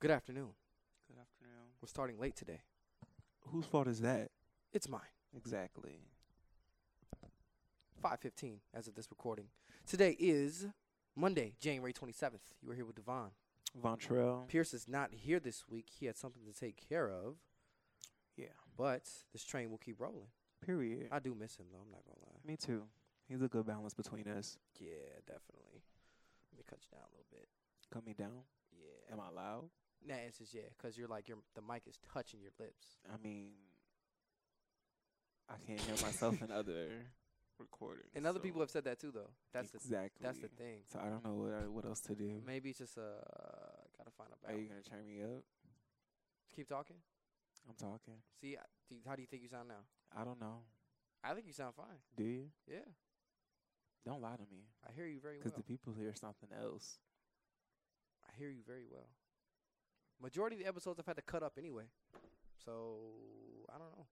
Good afternoon. Good afternoon. We're starting late today. Whose fault is that? It's mine. Exactly. 5:15 as of this recording. Today is Monday, January 27th. You are here with Devon. Vontrell. Pierce is not here this week. He had something to take care of, Yeah. but this train will keep rolling. Period. I do miss him though. I'm not gonna lie. Me too. He's a good balance between us. Yeah, definitely. Let me cut you down a little bit. Cut me down. Yeah. Am I loud? Nah, it's just yeah, cause you're like your the mic is touching your lips. I mean, I can't hear myself in other recordings. And other so- people have said that too, though. That's the exactly. that's the thing. So I don't know what I- what else to do. Maybe it's just uh gotta find a Are you gonna turn me up? Keep talking. I'm talking. See, I- do you- how do you think you sound now? I don't know. I think you sound fine. Do you? Yeah, Don't lie to me. I hear you very well. Because the people hear something else. I hear you very well. Majority of the episodes I've had to cut up anyway, so I don't know.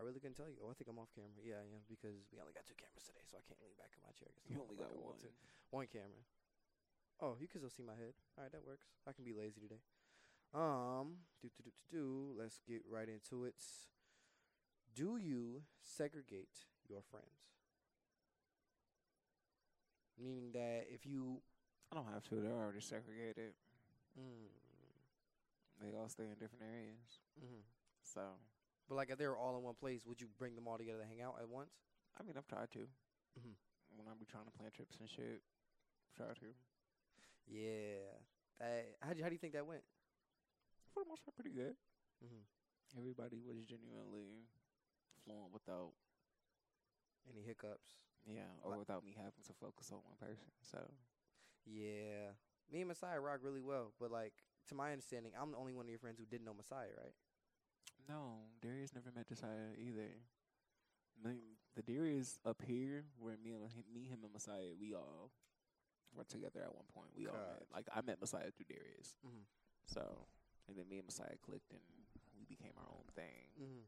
I really couldn't tell you. Oh, I think I'm off camera. Yeah, I am because we only got two cameras today, so I can't lean back in my chair. You only got one. One camera. Oh, you can still see my head. All right, that works. I can be lazy today. Um, do do do do do. Let's get right into it. Do you segregate your friends? Meaning that if you, I don't have to. They're already segregated. Mm, They all stay in different areas. hmm So, but like if they were all in one place, would you bring them all together to hang out at once? I mean, I've tried to. Mhm. When I be trying to plan trips and shit, try to. Yeah. That, how do you, how do you think that went? For the most part, pretty good. hmm Everybody was genuinely fluent without, Any hiccups? yeah, or Like- without me having to focus on one person. So, Yeah. Me and Messiah rock really well, but like to my understanding, I'm the only one of your friends who didn't know Messiah, right? no, Darius never met Josiah either. The Darius up here, where me and him, me, him, and Messiah, we all were together at one point. We all met. Like I met Messiah through Darius. Mhm. So, and then me and Messiah clicked and we became our own thing. Mm-hmm.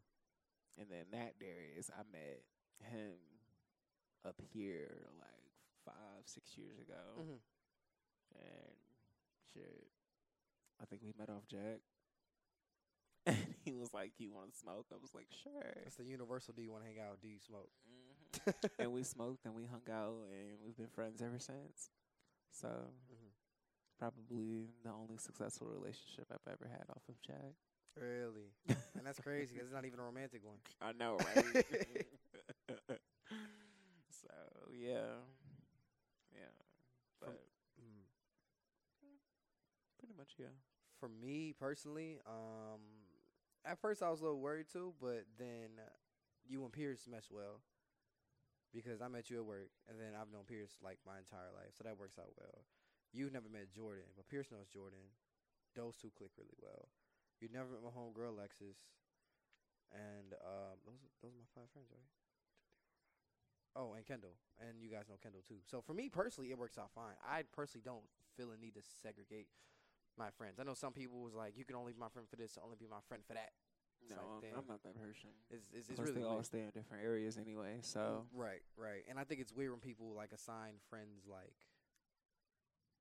And then that Darius, I met him up here like five, six years ago. Mm-hmm. And shit, I think we met off Jack. And he was like, "You want to smoke?" I was like, "Sure." It's the universal. Do you want to hang out? Do you smoke? hmm and we smoked and we hung out and we've been friends ever since. So hmm probably the only successful relationship I've ever had off of Jack. Really? and that's crazy because it's not even a romantic one. I know, right? so yeah, From- but Mm. Yeah. For me personally, um, at first I was a little worried too, but then you and Pierce mesh well because I met you at work, and then I've known Pierce like my entire life, so that works out well. You've never met Jordan, but Pierce knows Jordan. Those two click really well. You never met my homegirl Lexus, and um, those those are my five friends, right? Oh, and Kendall, and you guys know Kendall too. So for me personally, it works out fine. I personally don't feel a need to segregate my friends. I know some people was like, you can only be my friend for this, only be my friend for that. It's No, like, I'm. Not that person. It's it's, it's Plus, really they all weird. stay in different areas anyway. So right, right, and I think it's weird when people like assign friends like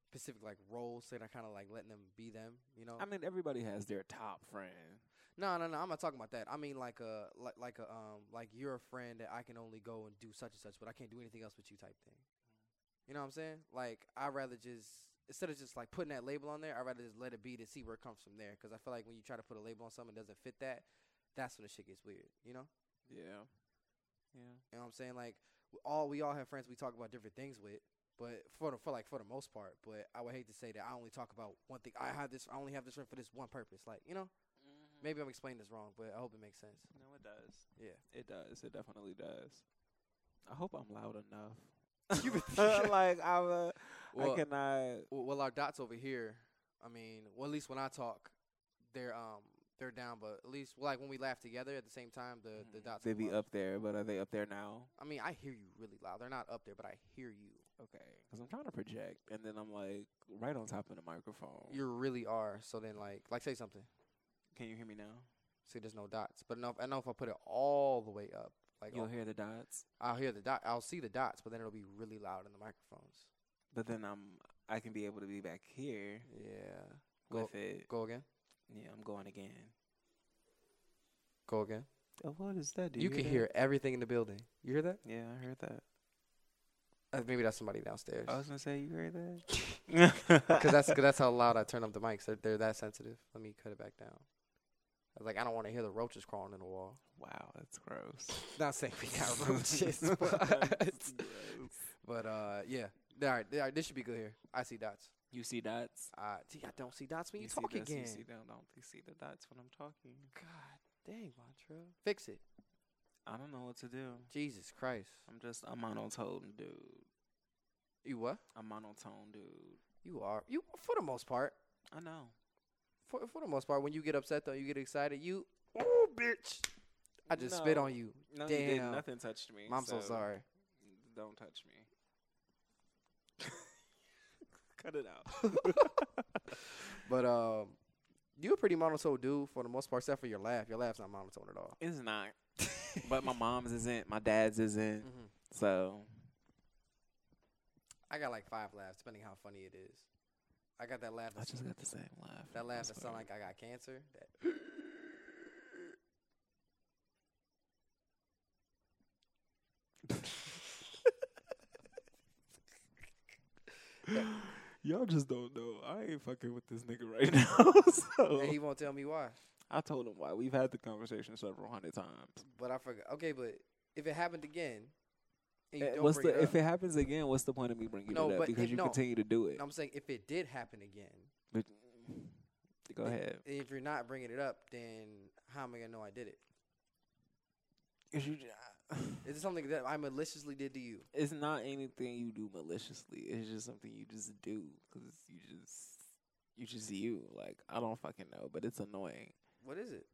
specific like roles, so they're kind of like letting them be them. You know? I mean, everybody has their top friend. no, no, no. I'm not talking about that. I mean like a like like a um like you're a friend that I can only go and do such and such, but I can't do anything else with you type thing. You know what I'm saying? Like I would rather just instead of just like putting that label on there, I would rather just let it be to see where it comes from there. Because I feel like when you try to put a label on something that doesn't fit that, that's when the shit gets weird. You know? Yeah, yeah. You know what I'm saying? Like all we all have friends we talk about different things with, but for the, for like for the most part. But I would hate to say that I only talk about one thing. I have this. I only have this friend for this one purpose. Like you know, maybe I'm explaining this wrong, but I hope it makes sense. No, it does. Yeah. It does. It definitely does. I hope I'm loud enough. Like I'm. Uh, Well, I cannot. well, our dots over here. I mean, well, at least when I talk, they're um they're down. But at least like when we laugh together at the same time, the the dots. They be up there, but are they up there now? I mean, I hear you really loud. They're not up there, but I hear you. Okay, because I'm trying to project, and then I'm like right on top of the microphone. You really are. So then, like, like say something. Can you hear me now? See, there's no dots. But enough, I know if I put it all the way up, like You'll all- hear the dots, I'll hear the dot. I'll see the dots, but then it'll be really loud in the microphones. But then I'm I can be able to be back here Yeah. Go- with it. Go again. Yeah, I'm going again. Go again. Oh, what is that? you can hear everything in the building. You hear that? Yeah, I heard that. Uh, maybe that's somebody downstairs. I was gonna say you heard that. Because that's cause that's how loud I turn up the mics. They're, they're that sensitive. Let me cut it back down. I was like, I don't want to hear the roaches crawling in the wall. wow, that's gross. Not saying we got roaches, but, That's but uh, yeah. All right, all right, this should be good here. I see dots. You see dots? Uh, gee, I don't see dots when you, see talk dots, again. You see, don't, don't you see the dots when I'm talking? God dang, Vontrell. Fix it. I don't know what to do. Jesus Christ. I'm just a monotone dude. You what? A monotone dude. You are. You for the most part. I know. For for the most part, when you get upset though, you get excited. You, oh bitch! I just spit on you. No, you didn't. Damn. Nothing touched me. I'm so sorry. Don't touch me. Cut it out. But um, you're a pretty monotone dude for the most part, except for your laugh. Your laugh's not monotone at all. It's not. but my mom's isn't. My dad's isn't. hmm So I got like five laughs, depending how funny it is. I got that laugh. I just got the same laugh. that laugh that That's sound like I got cancer. That Y'all just don't know. I ain't fucking with this nigga right now. so and he won't tell me why. I told him why. We've had the conversation several hundred times. But I forgot. Okay, but if it happened again, and you Eh, don't what's bring the it if up, it happens again? What's the point of me bringing No, it up? but Because it- you no. continue to do it. I'm saying if it did happen again, But go ahead. if you're not bringing it up, then how am I gonna know I did it? 'Cause you, Is it something that I maliciously did to you? it's not anything you do maliciously. It's just something you just do because you just you just you. Like I don't fucking know, but it's annoying. What is it?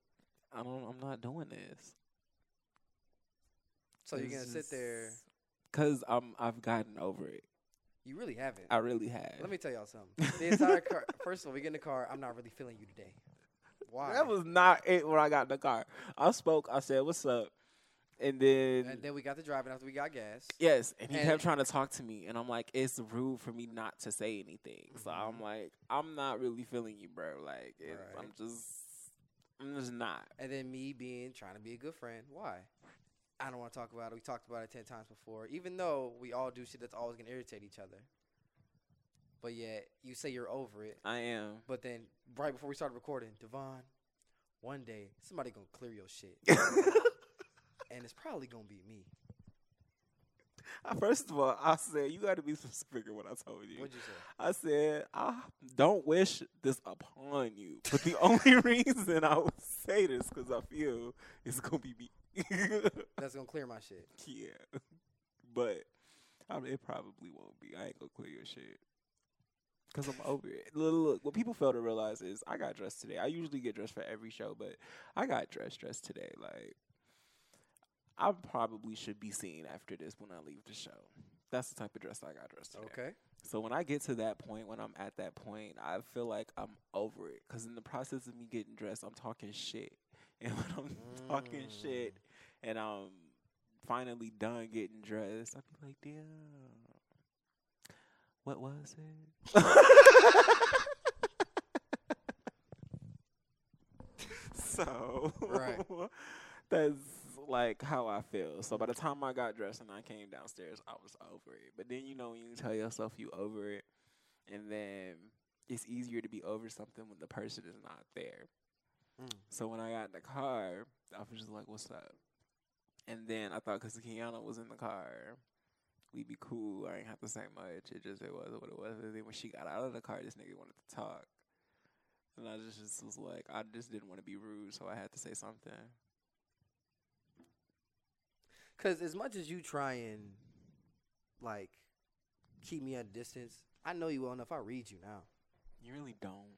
I don't. I'm not doing this. So you're gonna sit there. Cause I'm. I've gotten over it. You really haven't. I really have. Let me tell y'all something. The entire car. First of all, we get in the car. I'm not really feeling you today. Why? That was not it when I got in the car. I spoke. I said, "What's up?" And then and then we got to driving after we got gas. yes, and he and- kept trying to talk to me, and I'm like, "It's rude for me not to say anything." So Mhm. I'm like, "I'm not really feeling you, bro. Like, Right. I'm just, I'm just not." And then me being trying to be a good friend. Why? I don't want to talk about it. We talked about it ten times before. Even though we all do shit that's always gonna irritate each other. But yet you say you're over it. I am. But then right before we started recording, Devon, one day somebody gonna clear your shit, and it's probably gonna be me. First of all, I said you got to be specific in what I told you. What'd you say? I said I don't wish this upon you, but the only reason I would say this because I feel it's gonna be me. That's gonna clear my shit. yeah, but I mean, it probably won't be. I ain't gonna clear your shit. Cause I'm over it. Look, look, what people fail to realize is I got dressed today. I usually get dressed for every show, but I got dressed dressed today. Like I probably should be seen after this when I leave the show. That's the type of dress I got dressed today. Okay. So when I get to that point, when I'm at that point, I feel like I'm over it. Cause in the process of me getting dressed, I'm talking shit, and when I'm talking Mm. shit, and I'm finally done getting dressed, I'll be like, damn, what was it? so Right. that's like how I feel. So by the time I got dressed and I came downstairs, I was over it. But then you know when you tell yourself you over it, and then it's easier to be over something when the person is not there. Mm. So when I got in the car, I was just like, "What's up?" And then I thought, cause the Kiana was in the car, we'd be cool. I ain't have to say much. It just it was what it was. And then when she got out of the car, this nigga wanted to talk, and I just, just was like, I just didn't want to be rude, so I had to say something. Cause as much as you try and like keep me at a distance, I know you well enough. I read you now. You really don't.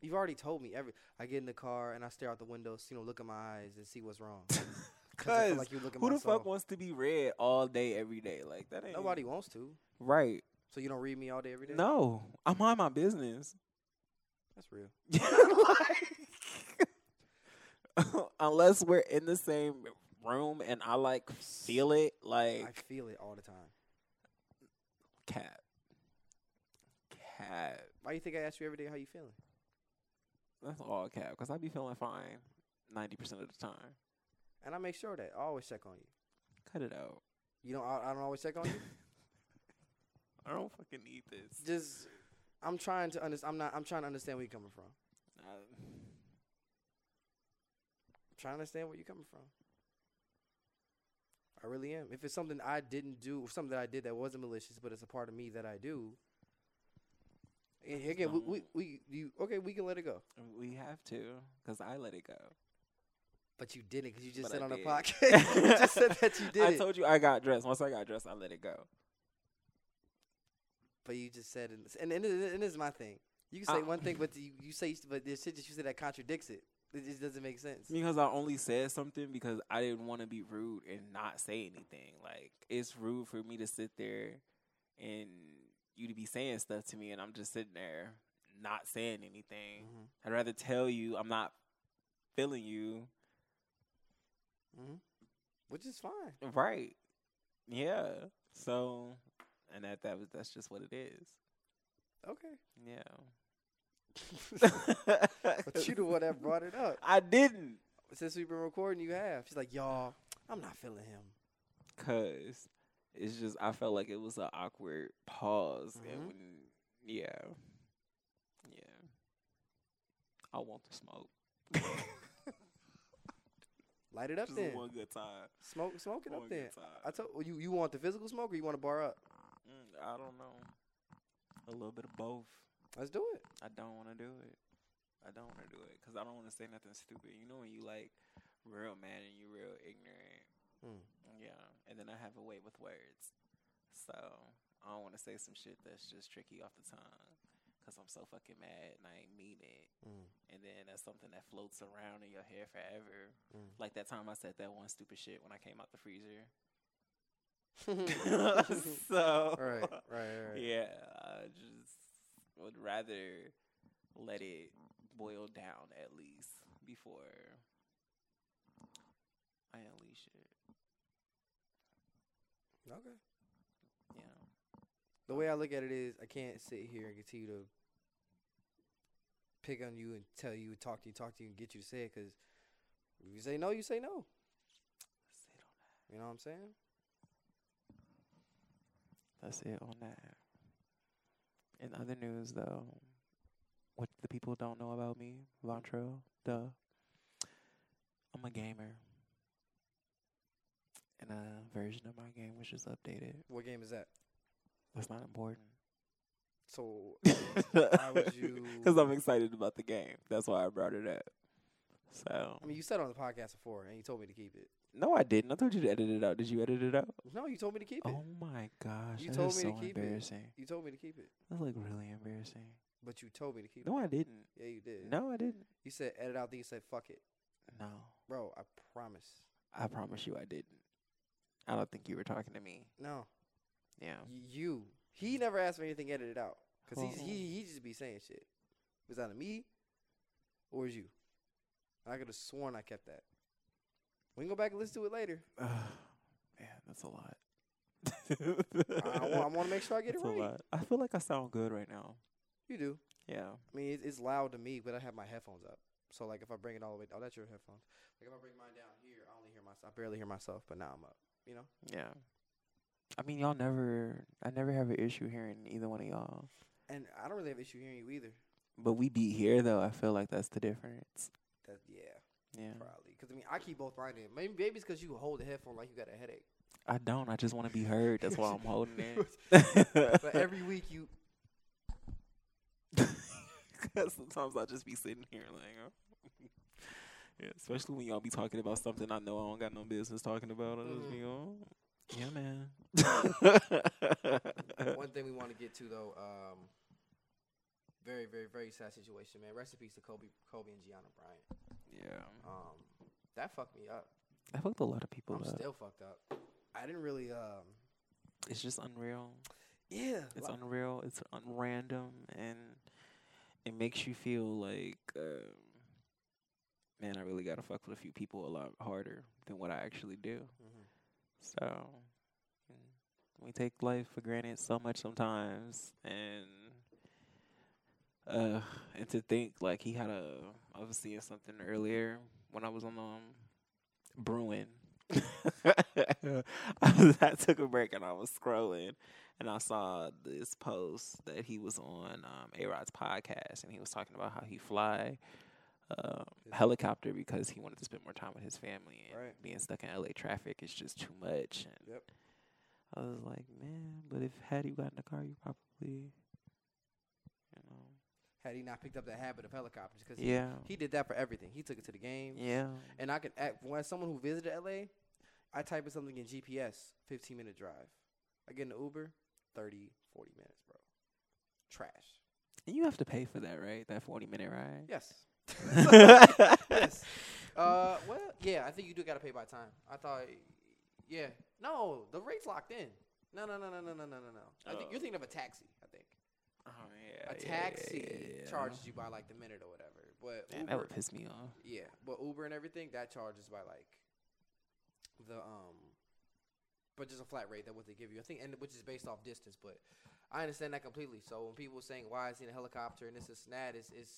You've already told me every. I get in the car and I stare out the window, you know, look in my eyes and see what's wrong. 'Cause I Cause like you look at who the soul. fuck wants to be read all day, every day? Like that ain't Nobody wants to. right. So you don't read me all day every day. No, I mind my business. that's real. like, unless we're in the same room and I like feel it, like I feel it all the time. cat, cat. Why you think I ask you every day how you feeling? That's all cap. Cause I be feeling fine ninety percent of the time. And I make sure that I always check on you. Cut it out. You don't. I, I don't always check on you. I don't fucking need this. Just, I'm trying to understand. I'm not. I'm trying to understand where you're coming from. Uh, trying to understand where you're coming from. I really am. If it's something I didn't do, or something that I did that wasn't malicious, but it's a part of me that I do. a- Again, we, we, we you okay? We can let it go, we have to, cause I let it go. but you didn't because you just But said I on the did. podcast. you just said that you did I told you I got dressed. Once I got dressed, I let it go. but you just said. And and, and this is my thing. You can say Uh, one thing, but you, you say but there's shit that you said that contradicts it. It just doesn't make sense. Because I only said something because I didn't want to be rude and not say anything. Like it's rude for me to sit there and you to be saying stuff to me and I'm just sitting there not saying anything. hmm I'd rather tell you I'm not feeling you. hmm Which is fine. Right. Yeah. So and that that was that's just what it is. Okay. Yeah. but you the one that brought it up. I didn't. Since we've been recording, you have. She's like, y'all, I'm not feeling him. Cause it's just I felt like it was an awkward pause Mhm. and when yeah. Yeah. I want to smoke. Light it up just then. one good time. Smoke, smoke it One up good then. time. I told you, you want the physical smoke or you want to bar up? Mm, I don't know. A little bit of both. Let's do it. I don't want to do it. I don't want to do it because I don't want to say nothing stupid. You know when you like real mad and you real ignorant. Mm. Yeah, and then I have a way with words, so I don't want to say some shit that's just tricky off the tongue because I'm so fucking mad and I ain't mean it. Mm. And then that's something that floats around in your hair forever. Mm. Like that time I said that one stupid shit when I came out the freezer. so right, right, right. yeah, I just would rather let it boil down at least before I unleash it. Okay. Yeah. The way I look at it is, I can't sit here and continue to pick on you and tell you, talk to you, talk to you, and get you to say it. Because if you say no, you say no. Sit on that. You know what I'm saying? That's it on that. In other news, though, what the people don't know about me, Vontrell, duh, I'm a gamer. And a version of my game was just updated. What game is that? That's not important. So, Why would you- Because I'm excited about the game. That's why I brought it up. So I mean, you said on the podcast before, and you told me to keep it. No, I didn't. I told you to edit it out. Did you edit it out? No, you told me to keep it. Oh my gosh, You that told is me to so keep it. embarrassing. You told me to keep it, That's like really embarrassing. but you told me to keep No, it. No, I didn't. Yeah, you did. No, I didn't. You said edit out. Then you said fuck it, No, bro. I promise. I promise you, I didn't. I don't think you were talking to me. No, Yeah. Y- you. He never asked for anything edited out because he's Oh. he uh-uh. he just be saying shit. Was that me or was you? I could have sworn I kept that. We can go back and listen to it later. Man, that's a lot. I, want, I want to make sure I get That's it a right. lot. I feel like I sound good right now. You do. Yeah. I mean, it's, it's loud to me, but I have my headphones up. So like, if I bring it all the way, oh, that's your headphones. Like if I bring mine down here, I only hear myself. I barely hear myself, but now I'm up. You know. Yeah. I mean, y'all never. I never have an issue hearing either one of y'all. And I don't really have an issue hearing you either. But we be here though. I feel like that's the difference. That yeah, Yeah. probably. Because I mean, I keep both mine in. Maybe maybe it's because you hold the headphone like you got a headache. I don't. I just want to be heard. That's why I'm holding it. But every week you Cause sometimes I just be sitting here like, oh. yeah. Especially when y'all be talking about something I know I don't got no business talking about. I just be, oh, yeah, man. One thing we want to get to though, um, very, very, very sad situation, man. Recipes to Kobe, Kobe and Gianna Bryant. Yeah, Um, that fucked me up. I fucked a lot of people I'm up. still fucked up. I didn't really, um, It's just unreal. yeah. It's li- unreal. It's un- random, and it makes you feel like, um, man, I really gotta fuck with a few people a lot harder than what I actually do. Mhm. So we take life for granted so much sometimes, and Uh, and to think like he had a, I was seeing something earlier when I was on um, Bruin. I, took a break and I was scrolling, and I saw this post that he was on um, A Rod's podcast, and he was talking about how he fly um, helicopter because he wanted to spend more time with his family, and Right. being stuck in LA traffic is just too much. And Yep. I was like, man, but if had you gotten a car, you probably, had he not picked up that habit of helicopters because yeah. he, he did that for everything. He took it to the game. Yeah. And I could act when someone who visited LA, I type in something in GPS, 15 minute drive. I get an Uber, 30, 40 minutes, bro. Trash. And you have to pay for that, right? That 40 minute ride? Yes. yes. Uh, well, yeah, I think you do got to pay by time. I thought, yeah. No, the rate's locked in. No, no, no, no, no, no, no, no. Oh. I think you're uh. thinking of a taxi. Oh yeah, a taxi yeah, yeah. charges you by like the minute or whatever. But Man, that would piss me off. yeah, but Uber and everything that charges by like the um, but just a flat rate that what they give you. I think, and which is based off distance. But I understand that completely. So when people are saying why is he in a helicopter and this is that, is is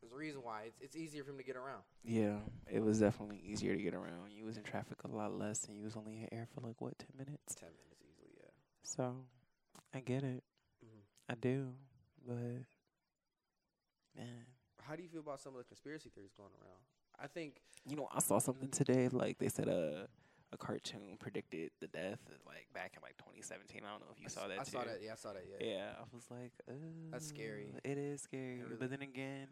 there's a reason why it's it's easier for him to get around. Yeah, it was definitely easier to get around. You was in traffic a lot less, and you was only in air for like what ten minutes. Ten minutes easily, yeah. So, I get it. I do, but man, How do you feel about some of the conspiracy theories going around? I think you know, I saw something today. Like they said, a a cartoon predicted the death like back in like 2017. I don't know if you I s- saw that. I too. saw that. Yeah, I saw that. Yeah. Yeah, I was like, That's scary. "Uh, It is scary, really- but then again,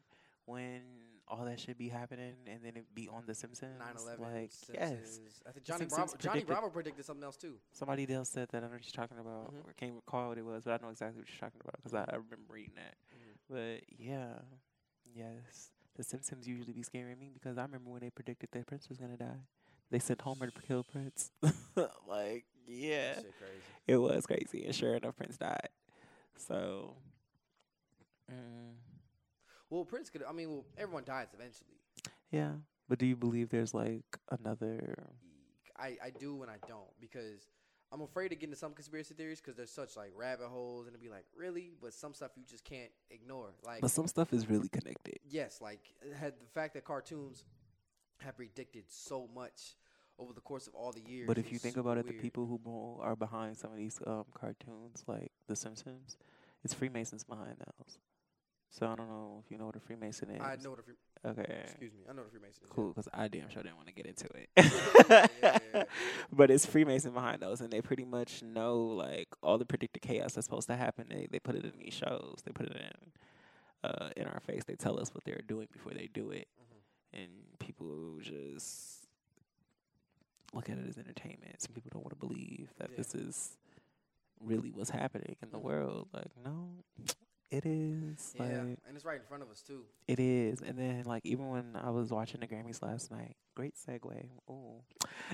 when all that should be happening and then it be on The Simpsons, 9/11. like yes, I think Johnny Bravo. Johnny predicted- Bravo predicted something else too. somebody else said that. I know what you're talking about. Mhm. Or can't recall what it was, but I know exactly what you're talking about because I, I remember reading that. Mhm. But yeah, yes, The Simpsons usually be scaring me because I remember when they predicted that Prince was gonna die. They sent Homer to kill Prince. like, yeah, it was crazy, and sure enough, Prince died. So, mm, Well, Prince could. I mean, well, everyone dies eventually. yeah. But do you believe there's like another? I I do and I don't because I'm afraid to get into some conspiracy theories because there's such like rabbit holes and it'd be like really, but some stuff you just can't ignore. Like But some stuff is really connected. yes, like had the fact that cartoons have predicted so much over the course of all the years. But if you think about it, the people who are behind some of these um, cartoons, like The Simpsons, it's Freemasons behind those. So I don't know if you know what a Freemason is. I know what a free, Okay. excuse me, I know what a Freemason is. Cool, because I damn sure didn't want to get into it. yeah, yeah, yeah. but it's Freemason behind those, and they pretty much know like all the predicted chaos that's supposed to happen. They they put it in these shows. They put it in uh, in our face. They tell us what they're doing before they do it, Mhm. and people just look at it as entertainment. Some people don't want to believe that this is really what's happening in the Mhm. world. Like, no, it is. Yeah, Like, and it's right in front of us too. it is. And then like even when I was watching the Grammys last night, great segue. Ooh.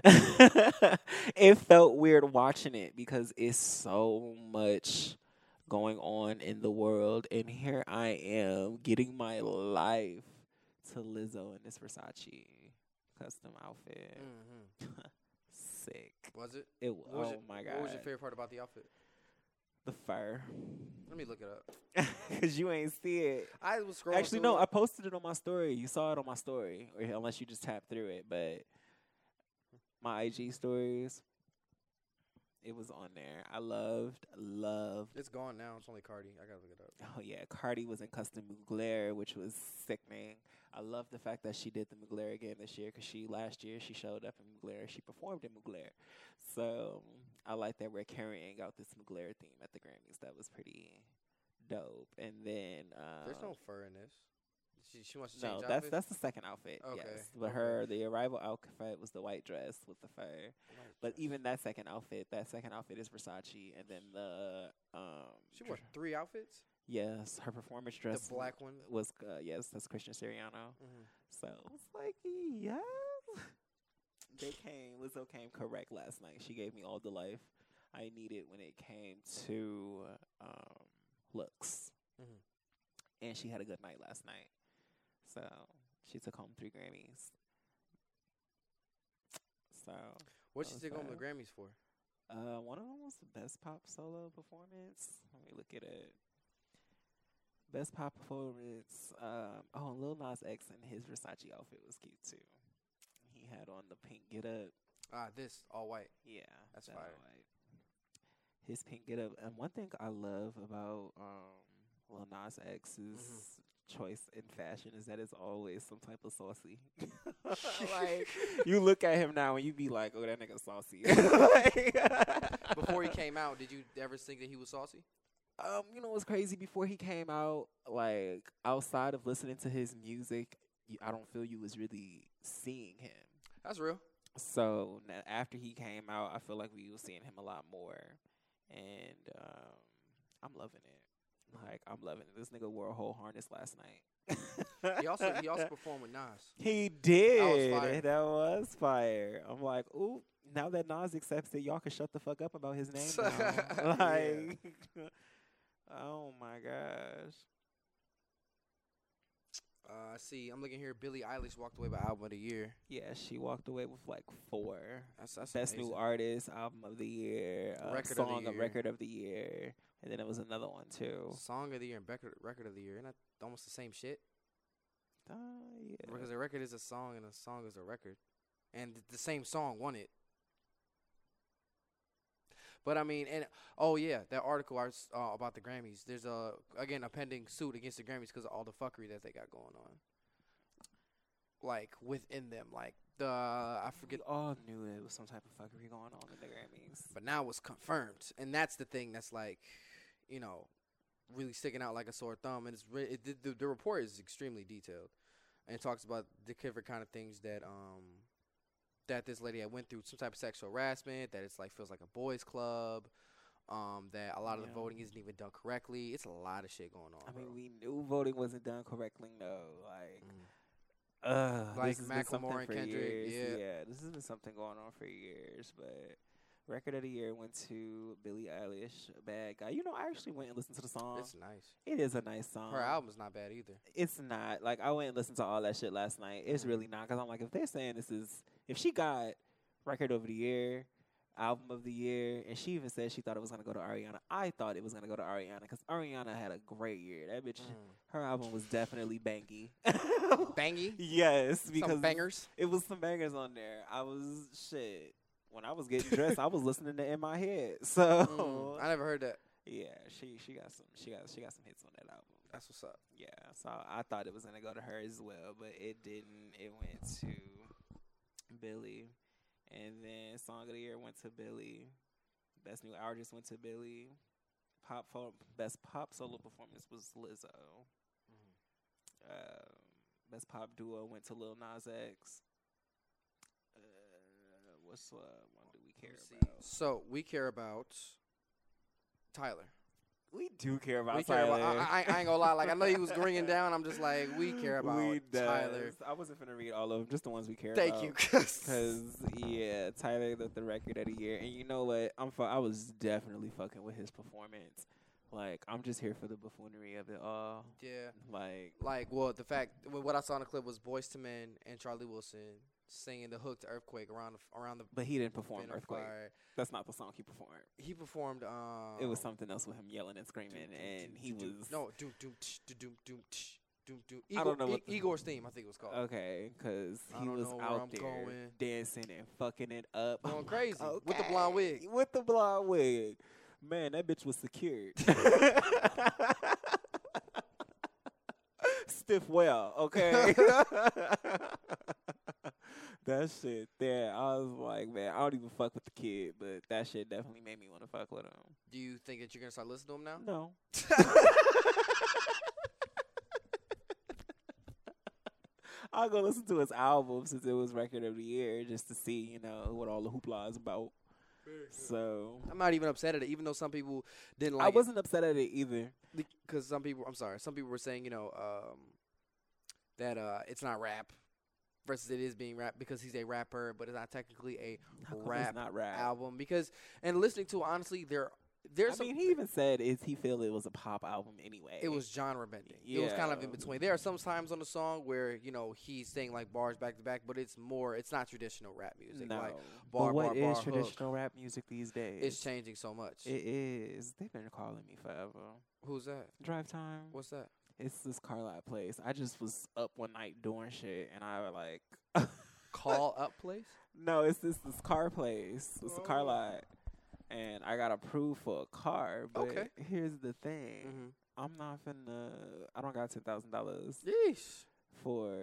it felt weird watching it because it's so much going on in the world and here I am getting my life to Lizzo in this Versace custom outfit. hmm Sick. Was it? It was oh your, my god. What was your favorite part about the outfit? The fur. Let me look it up. Cuz you ain't see it. I was scrolling. Actually, no. it. I posted it on my story. You saw it on my story, or unless you just tapped through it. But my IG stories, it was on there. I loved, loved. It's gone now. It's only Cardi. I gotta look it up. Oh yeah, Cardi was in custom Mugler, which was sickening. I love the fact that she did the Mugler again this year because she last year she showed up in Mugler. She performed in Mugler, so I like that we're carrying out this Mugler theme at the Grammys. That was pretty dope. And then uh, There's no fur in this. She she wants to change No, that's that's the second outfit. Okay, Yes, but okay. her the arrival outfit was the white dress with the fur. Right, But yes. even that second outfit, that second outfit is Versace, and then the um. she wore three outfits. Yes, her performance dress. the black one. was uh, yes, that's Christian Siriano. Mm-hmm. So it's like yes, they came. Lizzo came correct last night. She gave me all the life I needed when it came to um, looks, Mhm. and she had a good night last night. So she took home three Grammys. So What she took home the. Grammys for? uh, one of them was the best pop solo performance. Let me look at it. Best pop performance. Um, oh, Lil Nas X and his Versace outfit was cute too. Had on the pink get up. Ah, this all white. Yeah, That's that fire. white. His pink get up. And one thing I love about um Lil Nas X's Mm-hmm. choice in fashion is that it's always some type of saucy. like you look at him now and you be like, oh, that nigga saucy. Like- Before he came out, did you ever think that he was saucy? Um, you know what's crazy? Before he came out, like outside of listening to his music, I don't feel you was really seeing him. That's real. So after he came out, I feel like we were seeing him a lot more, and um, I'm loving it. Like I'm loving it. This nigga wore a whole harness last night. He also he also performed with Nas. He did. fire. That was fire. I'm like, ooh, now that Nas accepts it, y'all can shut the fuck up about his name now. Yeah. like, oh my gosh. Uh, I see. I'm looking here. Billie Eilish walked away by album of the year. Yeah, she walked away with like four. That's that's Best new artist, album of the year, uh, Record of the song of year. record of the year, and then it was another one too. Song of the year and record record of the year. Isn't that almost the same shit? Uh, yeah. Because a record is a song and a song is a record, and th- the same song won it. But I mean, and oh yeah, that article I uh, about the Grammys. There's a again a pending suit against the Grammys because of all the fuckery that they got going on. Like within them, like the I forget, We all knew it was some type of fuckery going on in the Grammys. but now it's confirmed, and that's the thing that's like, you know, really sticking out like a sore thumb. And it's re- it, the, the the report is extremely detailed, and it talks about the different kind of things that um that this lady had went through, some type of sexual harassment, that it's like feels like a boys' club, um that a lot of the voting isn't even done correctly. It's a lot of shit going on. I mean, bro. we knew voting wasn't done correctly. No, like, Mm. uh, Like this has been Macklemore something and for Kendrick, years. yeah. this has been something going on for years. But record of the year went to Billie Eilish, Bad Guy. You know, I actually went and listened to the song. it's nice. it is a nice song. Her album's not bad either. It's not like I went and listened to all that shit last night. It's really not because I'm like, if they're saying this is, if she got record of the year, album of the year, and she even said she thought it was gonna go to Ariana, I thought it was gonna go to Ariana because Ariana had a great year. That bitch, mm. her album was definitely bangy. Bangy, yes, because some bangers. it was some bangers on there. I was shit. When I was getting dressed, I was listening to in my head. So Mm, I never heard that. yeah, she she got some she got she got some hits on that album. That's what's up. Yeah, so I thought it was gonna go to her as well, but it didn't. It went to Billie, and then song of the year went to Billie. Best new artist went to Billie. Pop fo- best pop solo performance was Lizzo. Um, best pop duo went to Lil Nas X. What's uh, one do we care about? So we care about Tyler. We do care about we care Tyler. about. I, I, I ain't gonna lie. Like I know he was ringing down. I'm just like we care about We Tyler. does. I wasn't gonna read all of them, just the ones we care Thank about. Thank you. Cause yeah, Tyler got the record of the year, and you know what? I'm fu- I was definitely fucking with his performance. Like I'm just here for the buffoonery of it all. yeah. Like Like well, the fact what I saw in the clip was Boyz II Men and Charlie Wilson singing the hook to Earthquake around the around the but he didn't perform Earthquake. Fire. That's not the song he performed. He performed. Um, it was something else with him yelling and screaming, doom, and doom, he doom. was no doom doom tsh, doom doom tsh, doom doom. I don't know what I- Igor's theme. I think it was called. okay, cause he was out I'm there going. dancing and fucking it up, Going crazy with the blonde wig. With the blonde wig, man, that bitch was secured. Stiff well, okay. that shit there, I was like, man, I don't even fuck with the kid, but that shit definitely made me want to fuck with him. Do you think that you're gonna start listening to him now? No. I'll go listen to his album since it was record of the year just to see, you know, what all the hoopla is about. So I'm not even upset at it, even though some people didn't like I wasn't upset at it either. because some people. I'm sorry, some people were saying, you know, um, that uh, it's not rap versus it is being rap because he's a rapper, but it's not technically a rap not rap. album. Because and listening to honestly, there there's I some, mean, he even said is he feel it was a pop album anyway. it was genre bending. It was kind of in between. There are some times on the song where you know he's saying like bars back to back, but it's more. It's not traditional rap music. no. Like but bar, what bar, is bar, hook. traditional rap music these days? it's changing so much. It is. They've been calling me forever. Who's that? Drive time. What's that? It's this car lot place. I just was up one night doing shit, and I like. Call up place. no, it's this this car place. It's a car Oh. lot, and I got approved for a car. But Okay. here's the thing: Mm-hmm. I'm not finna. I don't got ten thousand dollars Yeesh. for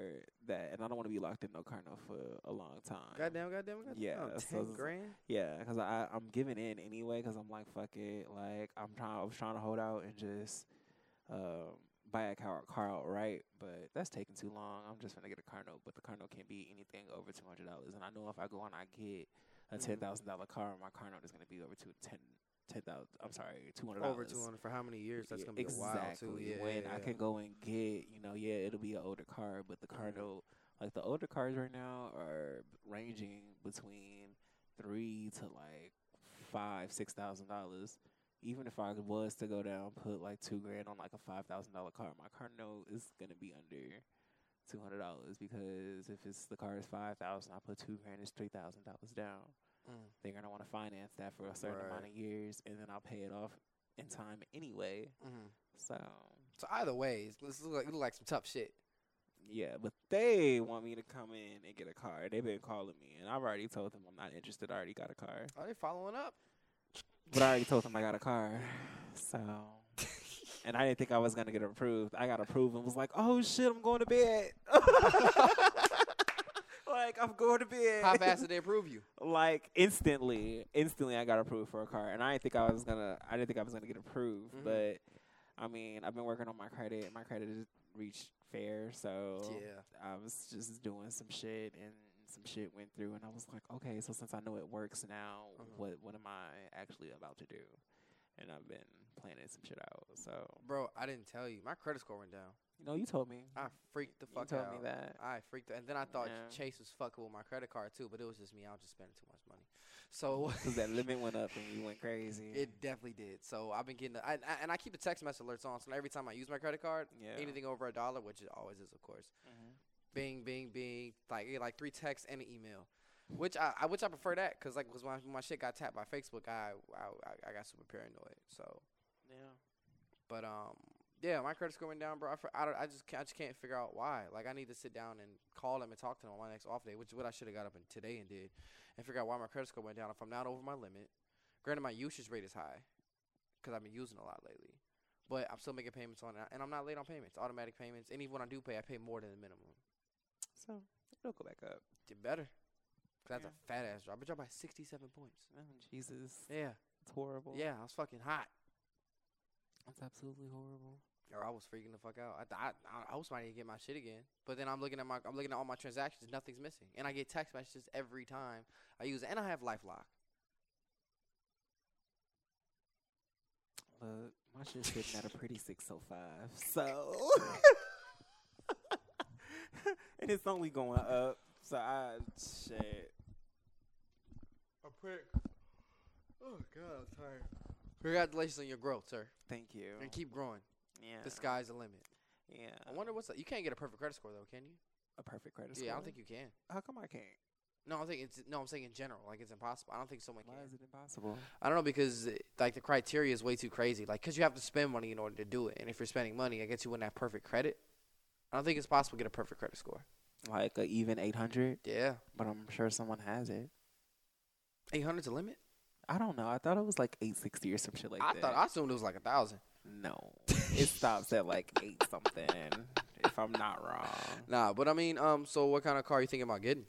that, and I don't want to be locked in no car no for a long time. Goddamn, goddamn, goddamn. Yeah, Oh, so ten grand. Yeah, because I I'm giving in anyway. Because I'm like fuck it. Like I'm trying. I was trying to hold out and just um, buy a car car outright, but that's taking too long. I'm just gonna get a car note, but the car note can't be anything over two hundred dollars. And I know if I go and I get a ten thousand dollar car, my car note is gonna be over to ten ten thousand. I'm sorry, two hundred. Over two hundred for how many years? That's gonna be a while too. exactly. Yeah. when yeah, I yeah. can go and get, you know, yeah, it'll be an older car, but the car Mhm. note, like the older cars right now, are ranging between three to like five, six thousand dollars. Even if I was to go down, put like two grand on like a five thousand dollar car, my car note is gonna be under two hundred dollars because if it's the car is five thousand, I put two grand, it's three thousand dollars down Mm. they're gonna want to finance that for a certain amount of years, and then I'll pay it off in time anyway. Mhm. So So either way, it's, this look like look like some tough shit. yeah, but they want me to come in and get a car. They've been calling me, and I've already told them I'm not interested. I already got a car, Are they following up? But I already told them I got a car. So, and I didn't think I was gonna get approved. I got approved and was like, "Oh shit, I'm going to bed." like I'm going to bed. How fast did they approve you? like instantly, instantly I got approved for a car, and I didn't think I was gonna. I didn't think I was gonna get approved, Mhm. but I mean, I've been working on my credit. My credit reached fair, so Yeah. I was just doing some shit, and some shit went through, and I was like, okay, so since I know it works now, Mhm. what what am I actually about to do? And I've been planning some shit out. So Bro, I didn't tell you. My credit score went down. you know, you told me. I freaked the you fuck told out. me that. I freaked, and then I thought Yeah. Chase was fucking with my credit card too, but it was just me. I was just spending too much money. So Because that limit went up and you went crazy. it definitely did. So I've been getting, the, I, I, and I keep the text message alerts on. So every time I use my credit card, yeah. anything over a dollar, which it always is, of course, Mhm. Bing, bing, bing, like yeah, like three texts and an email. Which I, I which I prefer that because like was when, my shit got tapped by Facebook, I, I I- got super paranoid. So, Yeah. but um, yeah, my credit score went down, bro. I, I, don't, I just can't, I just can't figure out why. Like I need to sit down and call them and talk to them on my next off day, which is what I should have got up in today and did, and figure out why my credit score went down. If I'm not over my limit, granted my usage rate is high, because I've been using a lot lately, but I'm still making payments on it, and I'm not late on payments, automatic payments, and even when I do pay, I pay more than the minimum. So it'll go back up. Did better. 'Cause that's Yeah. a fat ass drop. It dropped by 67 points. Oh, Jesus. Yeah. It's horrible. Yeah, I was fucking hot. It's absolutely horrible. Or I was freaking the fuck out. I thought I, I was trying to get my shit again. But then I'm looking at my I'm looking at all my transactions, nothing's missing. And I get text messages every time I use it. And I have LifeLock. Look, my shit's sitting at a pretty 605. So. and it's only going up. So I. Shit. A prick. Oh god, I'm tired. Congratulations on your growth, sir. Thank you. And keep growing. Yeah. The sky's the limit. Yeah. I wonder what's up. You can't get a perfect credit score though, can you? a perfect credit score. Yeah, I don't think you can. How come I can't? No, I think it's no. I'm saying in general, like it's impossible. I don't think someone Why can. is it impossible? I don't know because uh, like the criteria is way too crazy. Like, cause you have to spend money in order to do it, and if you're spending money, I guess you wouldn't have perfect credit. I don't think it's possible to get a perfect credit score. Like a even 800? Yeah, But I'm sure someone has it. 800's a limit. I don't know. I thought it was like 860 or some shit like I that. I thought I assumed it was like a thousand. No, it stops at like eight something. if I'm not wrong. Nah, but I mean, um, so what kind of car you thinking about getting?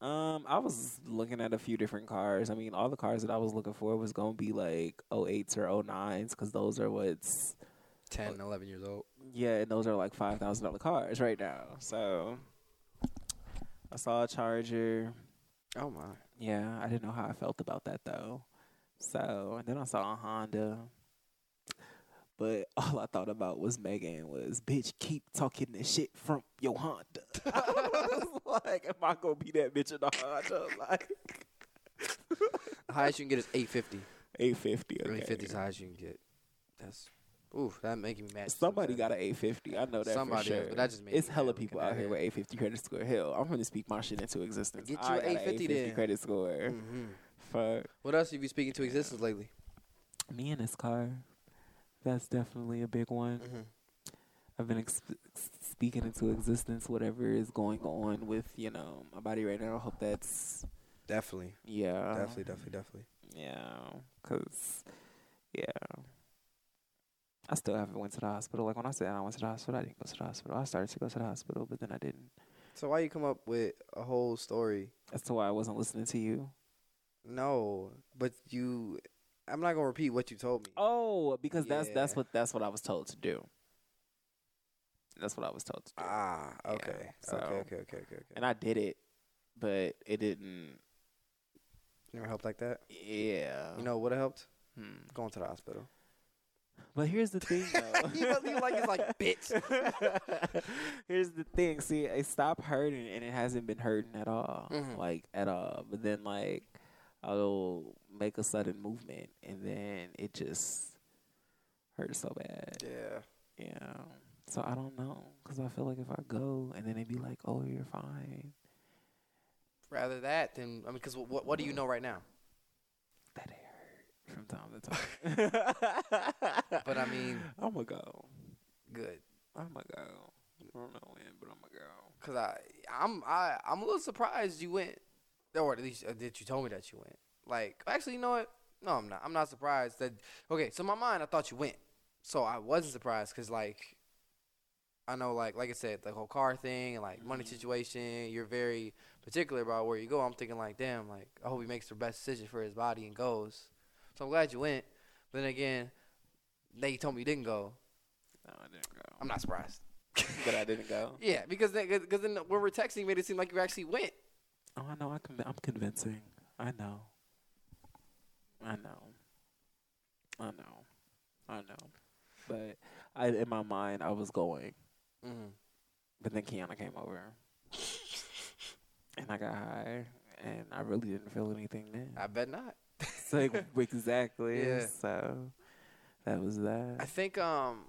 Um, I was looking at a few different cars. I mean, all the cars that I was looking for was gonna be like 08s or 09s because those are what's 10, 11 years old. yeah, and those are like five thousand dollar cars right now. So I saw a Charger. Oh my. Yeah, I didn't know how I felt about that though. So and then I saw a Honda. But all I thought about was Megan was, bitch, keep talking the shit from your Honda. I was like, am I gonna be that bitch in the Honda? Like The highest you can get is 850. eight fifty. Okay. 850 is the highest you can get. That's, oof, that making me mad. Somebody got an eight fifty. I know that Somebody for is, sure. but that just made it's me hella people out here it. with eight fifty credit score. Hell, I'm gonna speak my shit into existence. Get you I an 850 then. credit score. it. Mhm. Fuck. What else have you been speaking to existence lately? Me and this car. That's definitely a big one. Mm-hmm. I've been ex- speaking into existence whatever is going on with you know my body right now. I hope that's Definitely. yeah, Definitely, definitely, definitely. yeah, cause yeah. I still haven't went to the hospital. Like when I said I went to the hospital, I didn't go to the hospital. I started to go to the hospital, but then I didn't. So why you come up with a whole story? That's why I wasn't listening to you. No, but you. I'm not gonna repeat what you told me. Oh, because that's that's what that's what I was told to do. That's what I was told to do. Ah, Yeah, okay, so- okay, okay, okay, okay, okay. and I did it, but it didn't. Never helped like that. Yeah, You know what helped? Hmm. Going to the hospital. But here's the thing, though. you, you like it's like bitch. here's the thing. See, it stopped hurting, and it hasn't been hurting at all, Mhm. like at all. But then, like, I'll make a sudden movement, and then it just hurts so bad. Yeah. Yeah. So I don't know, cause I feel like if I go, and then they'd be like, "Oh, you're fine," Rather that than I mean, because what what do you know right now? that from time to time. But I mean- I'm gonna go. Good. I'm gonna go. I don't know when, but I'm gonna go. Cause I I'm I I'm a little surprised you went, or at least uh, that you told me that you went. Like actually, you know what? No, I'm not. I'm not surprised that. Okay, so in my mind, I thought you went, so I wasn't surprised because like, I know like like I said, the whole car thing and like money Mhm. situation. You're very particular about where you go. I'm thinking like, damn, like I hope he makes the best decision for his body and goes. So I'm glad you went. But then again, they told me you didn't go. No, I didn't go. I'm not surprised. but I didn't go. Yeah, because then, cause then when we're texting, you made it seem like you actually went. Oh, I know. I conv- I'm convincing. I know. I know. I know. I know. But I, in my mind, I was going. Mm-hmm. But then Kiana came over, and I got high, and I really didn't feel anything then. I bet not. Like, exactly. Yeah. So that was that. I think um,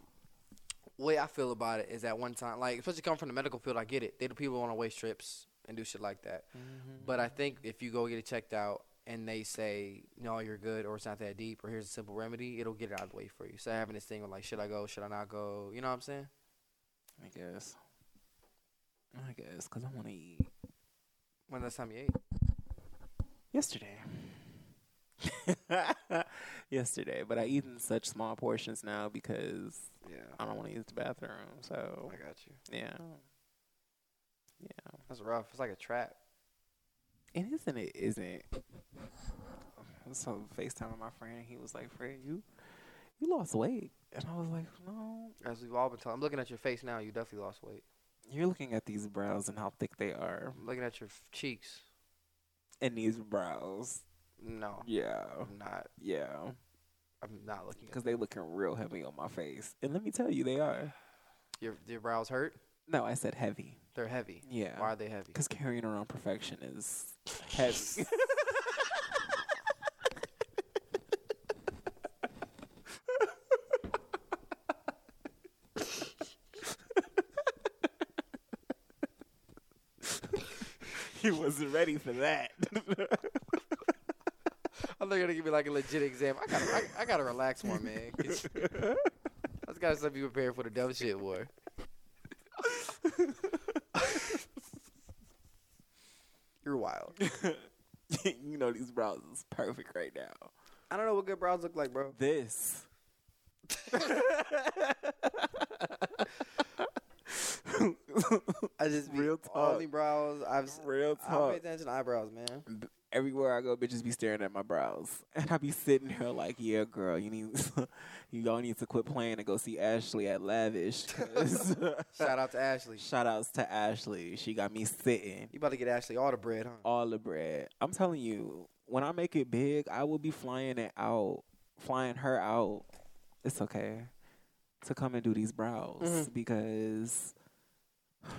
way I feel about it is at one time, like especially coming from the medical field, I get it. They the people want to waste trips and do shit like that. But I think if you go get it checked out and they say no, you're good, or it's not that deep, or here's a simple remedy, it'll get it out of the way for you. So having this thing with like, should I go? Should I not go? You know what I'm saying? I guess. I guess because I want to eat. When last time you ate? Yesterday. Yesterday, but I eat in such small portions now because Yeah, I don't want to use the bathroom. So I got you. yeah, yeah. That's rough. It's like a trap. It isn't. It isn't. So Facetime with my friend, and he was like, "Fred, you, you lost weight," and I was like, "No, As we've all been talking, I'm looking at your face now. You definitely lost weight. you're looking at these brows and how thick they are, I'm looking at your f- cheeks. and these brows. No, Yeah, I'm not. yeah, I'm not looking because they're looking real heavy on my face, and let me tell you, they are. your your brows hurt. No, I said heavy. They're heavy. Yeah, Why are they heavy? Because carrying around perfection is heavy. he wasn't ready for that. I'm not gonna give me like a legit exam. I gotta, I, I gotta relax more, man. I just gotta be prepared for the dumb shit, boy. You're wild. you know these brows is perfect right now. I don't know what good brows look like, bro. This. I just be Real talk. only brows. I've Real I don't pay talk. attention to eyebrows, man. B- Everywhere I go, bitches be staring at my brows, and I be sitting here like, "Yeah, girl, you need, you y'all need to quit playing and go see Ashley at Lavish." Shout out to Ashley. Shout outs to Ashley. She got me sitting You about to get Ashley all the bread, huh? all the bread. I'm telling you, when I make it big, I will be flying it out, flying her out. It's okay to come and do these brows Mhm. because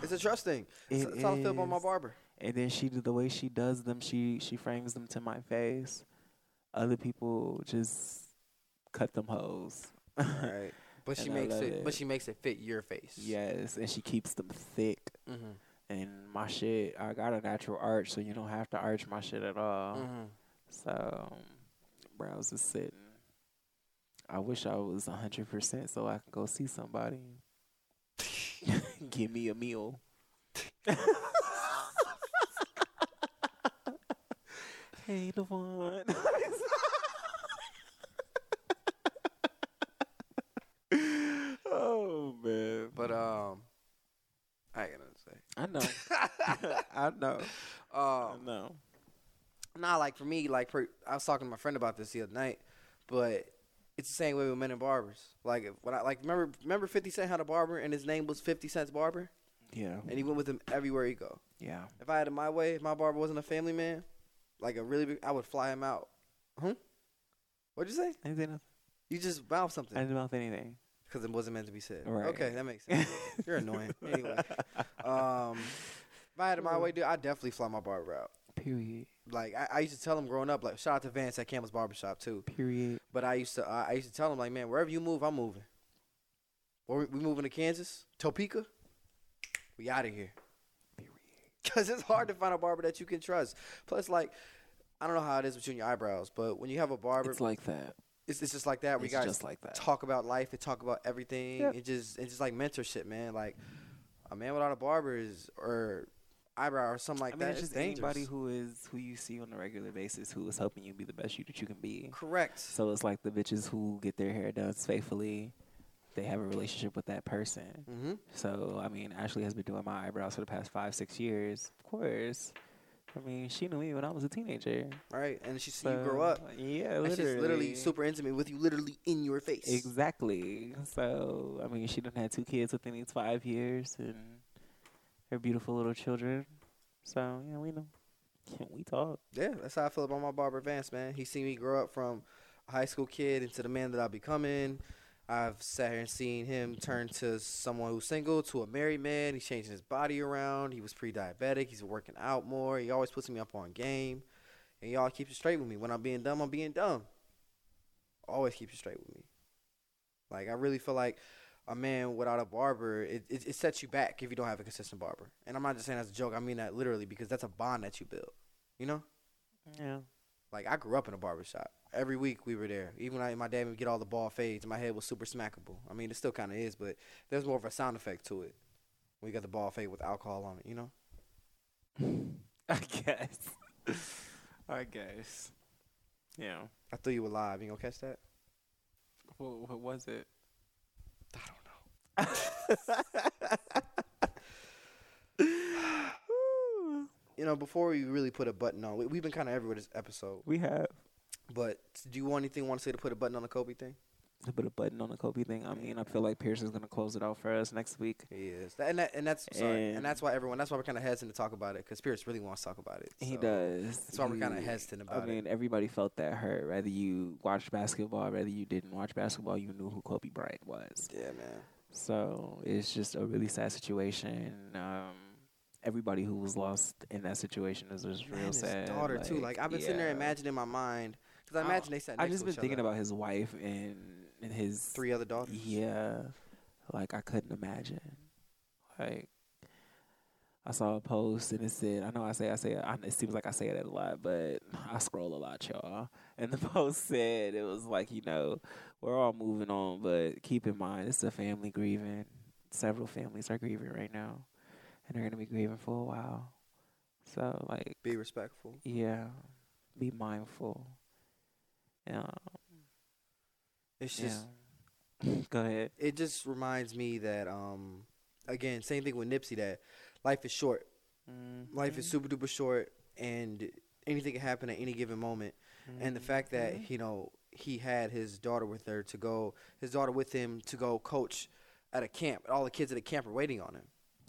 It's a trust thing. it That's how I feel about my barber. And then she the way she does them, she she frames them to my face. Other people just cut them hoes. Right. But she makes love it, But she makes it fit your face. yes, and she keeps them thick. Mm-hmm. And my shit, I got a natural arch, so you don't have to arch my shit at all. Mm-hmm. So brows is sitting. I wish I was hundred percent so I can go see somebody. Give me a meal. Hey, Devon. oh man. But um, I ain't gonna say. I know. I know. I Um, know. Nah, like for me, like for I was talking to my friend about this the other night, but it's the same way with men and barbers. Like when I like remember remember Fifty Cent had a barber and his name was Fifty Cent's barber, Yeah. and he went with him everywhere he go. Yeah. If I had it my way, if my barber wasn't a family man, like a really big, I would fly him out. Huh? What'd you say? Anything? You just mouth something. I didn't mouth anything. because it wasn't meant to be said. Right. Okay, that makes sense. You're annoying. Anyway, um, if I had it my way, dude, I'd definitely fly my barber out. Period. Like I, I used to tell him growing up, like shout out to Vance at Campbell's Barbershop too. Period. But I used to, I I used to tell him like, man, wherever you move, I'm moving. Or we moving to Kansas, Topeka, we out of here. Period. Cause it's hard to find a barber that you can trust. Plus, like, I don't know how it is between your eyebrows, but when you have a barber, It's like that. it's, it's just like that. We It's guys just like that. talk about life and talk about everything. Yep. It just it's just like mentorship, man. Like a man without a barber is or eyebrow or something like I mean, that. it's It's just anybody who is who you see on a regular basis who is helping you be the best you that you can be. correct. So it's like the bitches who get their hair done faithfully. They have a relationship with that person. Mm-hmm. So I mean, Ashley has been doing my eyebrows for the past five, six years. Of course. I mean, she knew me when I was a teenager. Right, and she So, you grow up. Yeah, And literally. she's literally super intimate with you, literally in your face. Exactly. So I mean, she done had two kids within these five years, and her beautiful little children. So yeah, we know. Can we talk? Yeah, that's how I feel about my barber Vance, man. He seen me grow up from a high school kid into the man that I'm becoming. I've sat here and seen him turn to someone who's single to a married man. He's changing his body around. He was pre-diabetic. He's working out more. He always puts me up on game, and y'all keeps it straight with me. When I'm being dumb, I'm being dumb. Always keeps it straight with me. Like I really feel like a man without a barber, it, it it sets you back if you don't have a consistent barber. And I'm not just saying as a joke. I mean that literally because that's a bond that you build. You know. Yeah. Like I grew up in a barber shop. Every week we were there. Even when I, my dad would get all the ball fades, my head was super smackable. I mean, it still kind of is, but there's more of a sound effect to it. We got the ball fade with alcohol on it, you know. I guess. I guess. Yeah. I threw you were alive. You gonna catch that? What, what was it? I don't know. You know, before we really put a button on, we, we've been kind of everywhere this episode. we have But do you want anything? Want to say to put a button on the Kobe thing? to put a button on the Kobe thing. I mean, I feel like Pierce is gonna close it out for us next week. He is, and that, and that's sorry, and, And- that's why everyone. That's why we're kind of hesitant to talk about it because Pierce really wants to talk about it. He does. That's why we're kind of He- hesitant I about it. I mean, everybody felt that hurt. Whether you watched basketball, whether you didn't watch basketball, you knew who Kobe Bryant was. Yeah, man. So it's just a really sad situation. Um, everybody who was lost in that situation is just Man, real his sad. daughter too. Like I've been sitting there imagining in my mind because I imagine they sat. I Next just been thinking about his wife and and his three other daughters. Yeah, like I couldn't imagine. Like I saw a post and it said, I know I say I say I, it seems like I say it a lot, but I scroll a lot, y'all. And the post said it was like you know we're all moving on, but keep in mind it's a family grieving. Several families are grieving right now, and they're gonna be grieving for a while. So like, Be respectful. yeah, be mindful. Yeah, It's just yeah. Go ahead. it just reminds me that um again same thing with Nipsey that life is short. Life is super duper short, and anything can happen at any given moment. And the fact that Mhm. you know he had his daughter with her to go, his daughter with him to go coach at a camp. All the kids at the camp are waiting on him.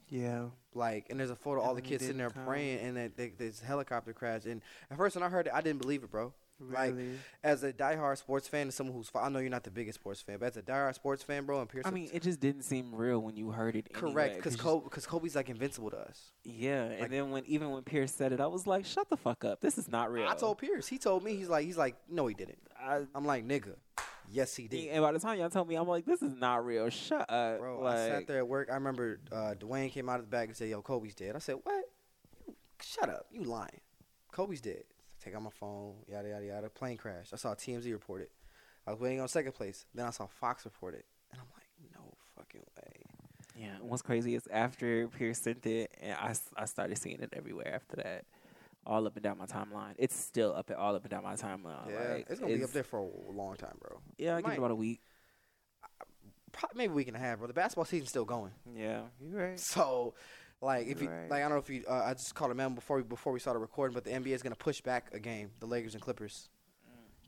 yeah, Like, and there's a photo of all the kids sitting there come. praying, and that they, this helicopter crash. And at first, when I heard it, I didn't believe it, bro. Like. As a diehard sports fan and someone who's, I know you're not the biggest sports fan, but as a diehard sports fan, bro, and Pierce, I mean, it just didn't seem real when you heard it. correct, anyway, Kobe, cause Kobe's like invincible to us. yeah, like- and then when even when Pierce said it, I was like, "Shut the fuck up! This is not real." I told Pierce, he told me, he's like, he's like, no, he didn't. I, I'm like, nigga, yes, he did. and by the time y'all told me, I'm like, "This is not real." Shut up, Bro, Like, I sat there at work. I remember uh, Dwayne came out of the back and said, "Yo, Kobe's dead." I said, "What? You, shut up! You lying? Kobe's dead." Take out my phone. Yada yada yada. Plane crash. I saw TMZ report it. I was waiting on second place. Then I saw Fox report it, and I'm like, "No fucking way." Yeah, and what's crazy is after Pierce sent it, and I, I started seeing it everywhere after that, all up and down my timeline. It's still up and all up and down my timeline. yeah, like, it's gonna be up there for a long time, bro. Yeah, I give it about a week. Probably maybe a week and a half, bro. The basketball season's still going. Yeah, you're right. So, like, if you Right. like, I don't know if you. Uh, I just called a man before we before we started recording, but the NBA is gonna push back a game, the Lakers and Clippers,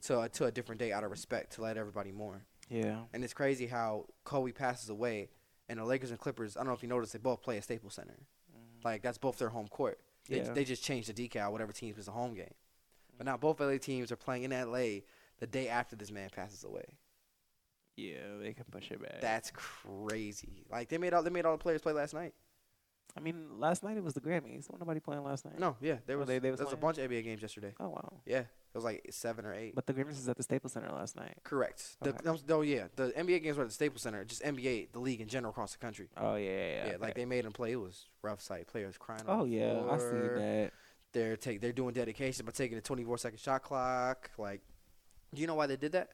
to uh, to a different date out of respect to let everybody mourn. Yeah, And it's crazy how Kobe passes away, and the Lakers and Clippers. I don't know if you noticed, they both play at Staples Center. Like that's both their home court. They, Yeah. they just changed the decal, whatever team was the home game. But now both LA teams are playing in LA the day after this man passes away. yeah, they can push it back. That's crazy. Like they made all they made all the players play last night. I mean, last night it was the Grammys. Wasn't nobody playing last night? No, yeah, there Oh, was they- they was there was a bunch of NBA games yesterday. Oh wow. Yeah, it was like seven or eight. But the Grammys is at the Staples Center last night. Correct. The, Okay. no, no, yeah, the NBA games were at the Staples Center. Just NBA, the league in general across the country. Oh yeah, yeah. Yeah, yeah like they made them play. It was rough sight. Players crying. on Oh the yeah, I see that. They're take they're doing dedication by taking a 24 second shot clock. Like, do you know why they did that?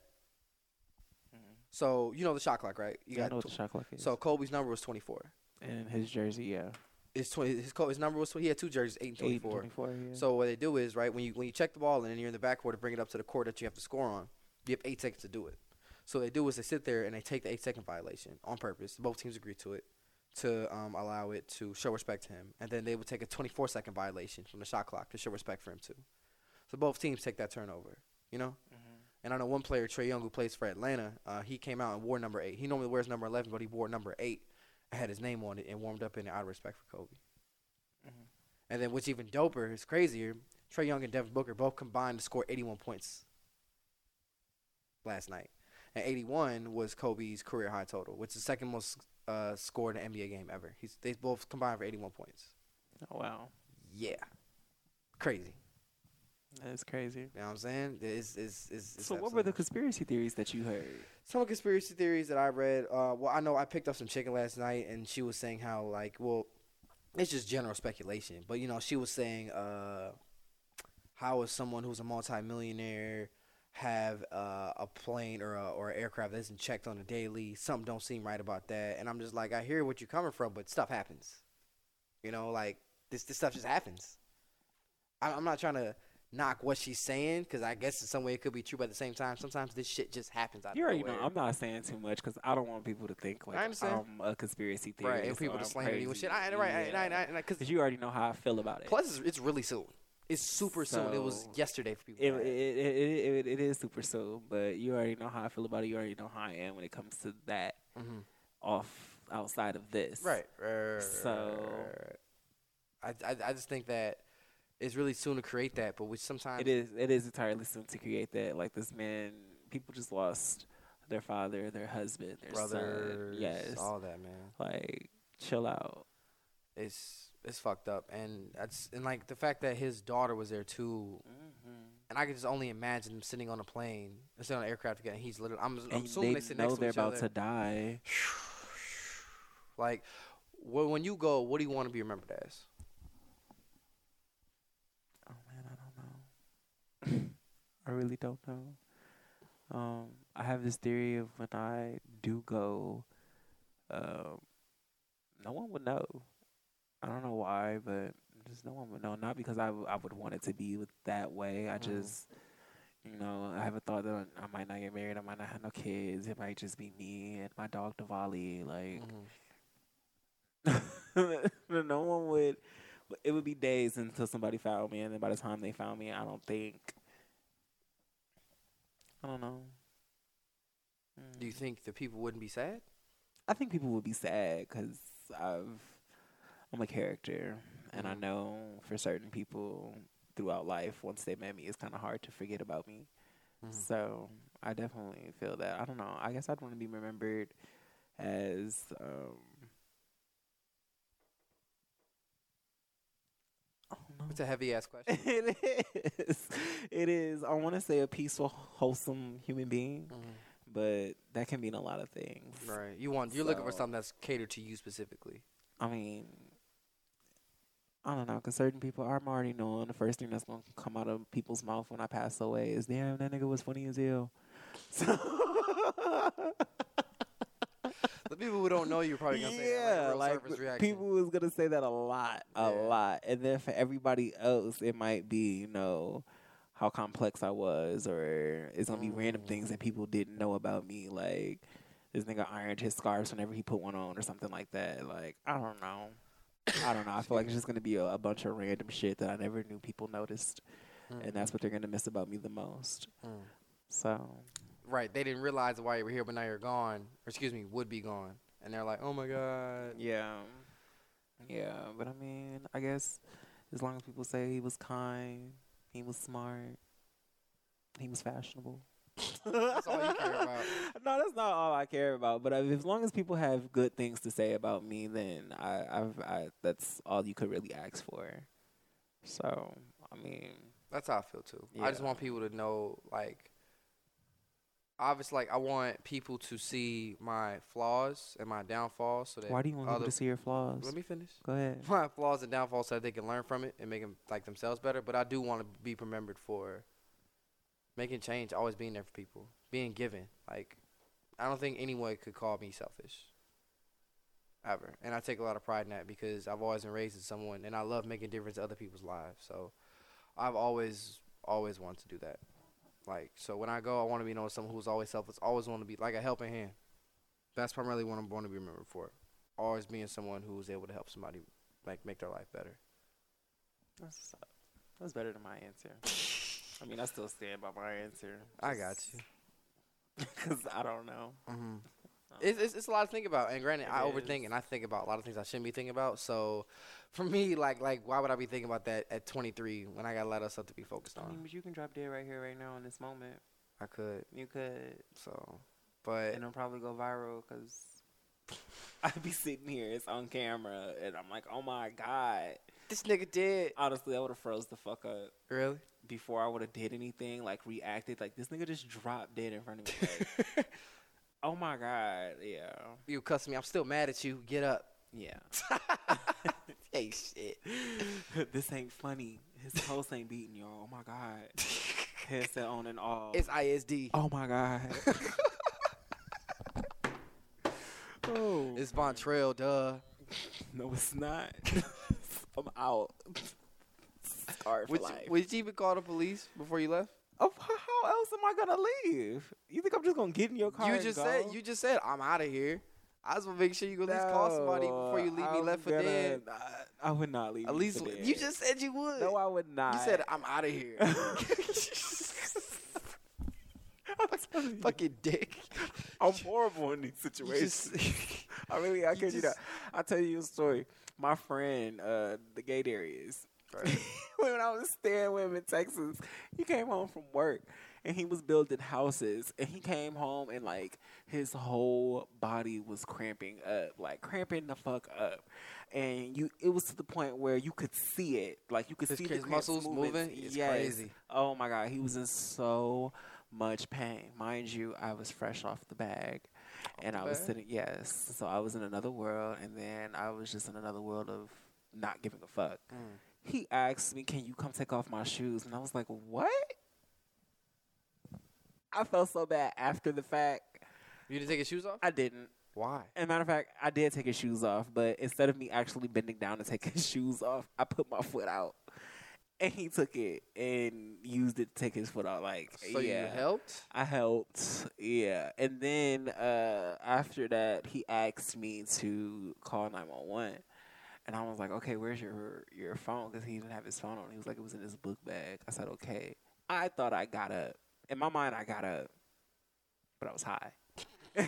Hmm. So you know the shot clock, right? You Yeah, I know what tw- the shot clock is. so Kobe's number was 24. and his jersey, yeah, His 20 his co- his number was he had two jerseys, eight and 24. Yeah. So what they do is right when you when you check the ball and you're in the backcourt to bring it up to the court that you have to score on, you have eight seconds to do it. So what they do is they sit there and they take the eight second violation on purpose. Both teams agree to it to um, allow it to show respect to him, and then they would take a 24 second violation from the shot clock to show respect for him too. So both teams take that turnover, you know. And I know one player, Trae Young, who plays for Atlanta. Uh, he came out and wore number eight. He normally wears number 11, but he wore number eight. Had his name on it and warmed up in it out of respect for Kobe. Mhm. And then what's even doper is crazier. Trae Young and Devin Booker both combined to score 81 points last night. And 81 was Kobe's career high total, which is the second most uh, scored in an NBA game ever. He's they both combined for 81 points. Oh wow, Yeah, crazy. That's crazy. You know what I'm saying? It's, it's, it's, it's So, what were the conspiracy theories that you heard? some conspiracy theories that I read. Uh, well, I know I picked up some chicken last night, and she was saying how like, well, it's just general speculation, but you know, she was saying, uh, how is someone who's a multimillionaire have uh, a plane or a, or an aircraft that isn't checked on a daily? Something don't seem right about that, and I'm just like, I hear what you're coming from, but stuff happens. You know, like this this stuff just happens. I, I'm not trying to knock what she's saying because I guess in some way it could be true, but at the same time, sometimes this shit just happens out You already know. I'm not saying too much because I don't want people to think like I understand. I'm a conspiracy theorist. Right, and people to I'm slander you and shit. I, right, Yeah. I, I, I, because Cause you already know how I feel about it. plus it's, really soon. It's super soon. It was yesterday for people. it, it, it. it, it, is super soon, but you already know how I feel about it. You already know how I am when it comes to that Mhm. off outside of this. Right. right, So-. I, I I just think that it's really soon to create that, but which sometimes It is. It is entirely soon to create that. Like this man, people just lost their father, their husband, their brothers, son. Yes. all that man. Like, chill out. It's it's fucked up, and that's and like the fact that his daughter was there too, Mm-hmm. and I can just only imagine him sitting on a plane, sitting on an aircraft again. He's literally, I'm, I'm assuming they they sit know next to they're about other. to die. Like, wh- when you go, what do you want to be remembered as? Oh man, I don't know. I really don't know. Um, I have this theory of when I do go, um, no one would know. I don't know why, but just no one would know. Not because I, w- I would want it to be with that way. I Mhm. just, you know, I have a thought that I might not get married. I might not have no kids. It might just be me and my dog Diwali. Like, Mhm. no one would. It would be days until somebody found me, and then by the time they found me, I don't think. I don't know. Do you Mm. think the people wouldn't be sad? I think people would be sad because I've I'm a character, and I Mhm. know for certain people throughout life, once they met me, it's kind of hard to forget about me. Mm-hmm. So I definitely feel that. I don't know. I guess I'd want to be remembered as um. I don't know. It's a heavy ass question. it is. It is. I want to say a peaceful, wholesome human being, mm-hmm. but that can mean a lot of things. Right. You want you're looking for something that's catered to you specifically. I mean, I don't know, because certain people, I'm already knowing the first thing that's going to come out of people's mouth when I pass away is, damn, that nigga was funny as hell. So, the people who don't know you probably gonna say that, like, yeah, like, people was gonna say that a lot, a Yeah. lot, and then for everybody else, it might be you know how complex I was, or it's gonna be random Mm. things that people didn't know about me, like this nigga ironed his scarves whenever he put one on, or something like that. Like I don't know, I don't know. I feel like it's just gonna be a, a bunch of random shit that I never knew people noticed, Mm. and that's what they're gonna miss about me the most. Mm. So right. They didn't realize why you were here, but now you're gone. Or excuse me, would be gone, and they're like, oh my god. Yeah. Yeah, but I mean, I guess as long as people say he was kind, he was smart, he was fashionable. That's all you care about. No, that's not all I care about. But I- as long as people have good things to say about me, then I, I've, I, that's all you could really ask for. So, I mean, That's how I feel too. I just want people to know, like, obviously, like I want people to see my flaws and my downfalls, so that why do you want people other- to see your flaws? Let me finish. Go ahead. My flaws and downfalls, so that they can learn from it and make them like themselves better. But I do want to be remembered for making change, always being there for people, being given. Like, I don't think anyone could call me selfish. Ever. And I take a lot of pride in that because I've always been raised as someone and I love making difference in other people's lives. So I've always, always wanted to do that. Like, so when I go, I want to be known as someone who's always selfless, always want to be like a helping hand. That's primarily what I'm going to be remembered for. Always being someone who's able to help somebody like make their life better. That's, that's better than my answer. I mean, I still stand by my answer. I got you. Because I don't know. Mm-hmm. It's, it's it's a lot to think about, and granted, I It overthink is. and I think about a lot of things I shouldn't be thinking about. So, for me, like like why would I be thinking about that at 23 when I got a lot of stuff to be focused I mean, on? but you can drop dead right here, right now, in this moment. I could, You could, so, but and it'll probably go viral because I'd be sitting here, it's on camera, and I'm like, oh my god. this nigga did Honestly, I would have froze the fuck up really. before I would have did anything, like reacted. Like this nigga just dropped dead in front of me. Like, oh my god, yeah, you cuss me. I'm still mad at you. Get up. yeah. hey shit. this ain't funny. His host ain't beating y'all. Oh my god. Headset on and off. It's ISD. oh my god. oh. It's Vontrell, duh. No, it's not. I'm out. Scarred for Would you, life. would you even call the police before you left? How else am I gonna leave? You think I'm just gonna get in your car? You just said you just said I'm out of here. I just want to make sure you at least call somebody before you leave me I'm left for gonna- dead. I, I would not leave. At least for you just said you would. No, I would not. You said I'm out of here. I'm telling you, Fucking dick. I'm horrible in these situations. just- I really, I can't just- not. I'll tell you a story. My friend, uh, the gay Darius, when I was staying with him in Texas, he came home from work and he was building houses and he came home and like his whole body was cramping up, like cramping the fuck up. And you it was to the point where you could see it. Like you could His- see his muscles moving? It's yes. crazy. Oh my god, he was in so much pain. Mind you, I was fresh off the bag. And the I was bag? sitting yes. So I was in another world and then I was just in another world of not giving a fuck. Mm. He asked me, Can you come take off my shoes? And I was like, What? I felt so bad after the fact. You didn't take his shoes off? I didn't. Why? As a matter of fact, I did take his shoes off, but instead of me actually bending down to take his shoes off, I put my foot out. And he took it and used it to take his foot out. Like, So yeah. you helped? I helped, yeah. And then uh, after that, he asked me to call nine one one, and I was like, "Okay, where's your your phone?" Because he didn't have his phone on. He was like, "It was in his book bag." I said, "Okay." I thought I got up. In my mind, I got up, but I was high.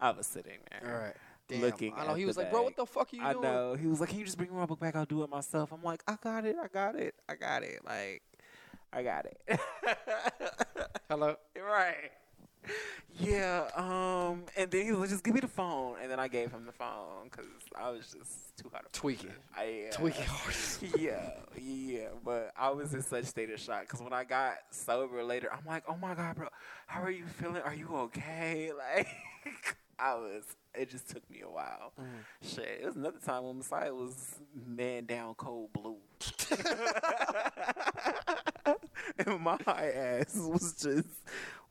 I was sitting there. All right. Damn. Looking I know he was like, bro, what the fuck are you I doing? know. He was like, "Can you just bring me my book back? I'll do it myself." I'm like, "I got it. I got it. I got it. Like, I got it." Hello? right. Yeah. Um. And then he was "Just give me the phone," and then I gave him the phone because I was just too hot. Tweaking. I uh, Tweaking hard. yeah, yeah, but I was in such state of shock because when I got sober later, I'm like, oh my god, bro, how are you feeling? Are you okay? Like, I was. It just took me a while. Mm. Shit, it was another time when Messiah was man down cold blue, and my ass was just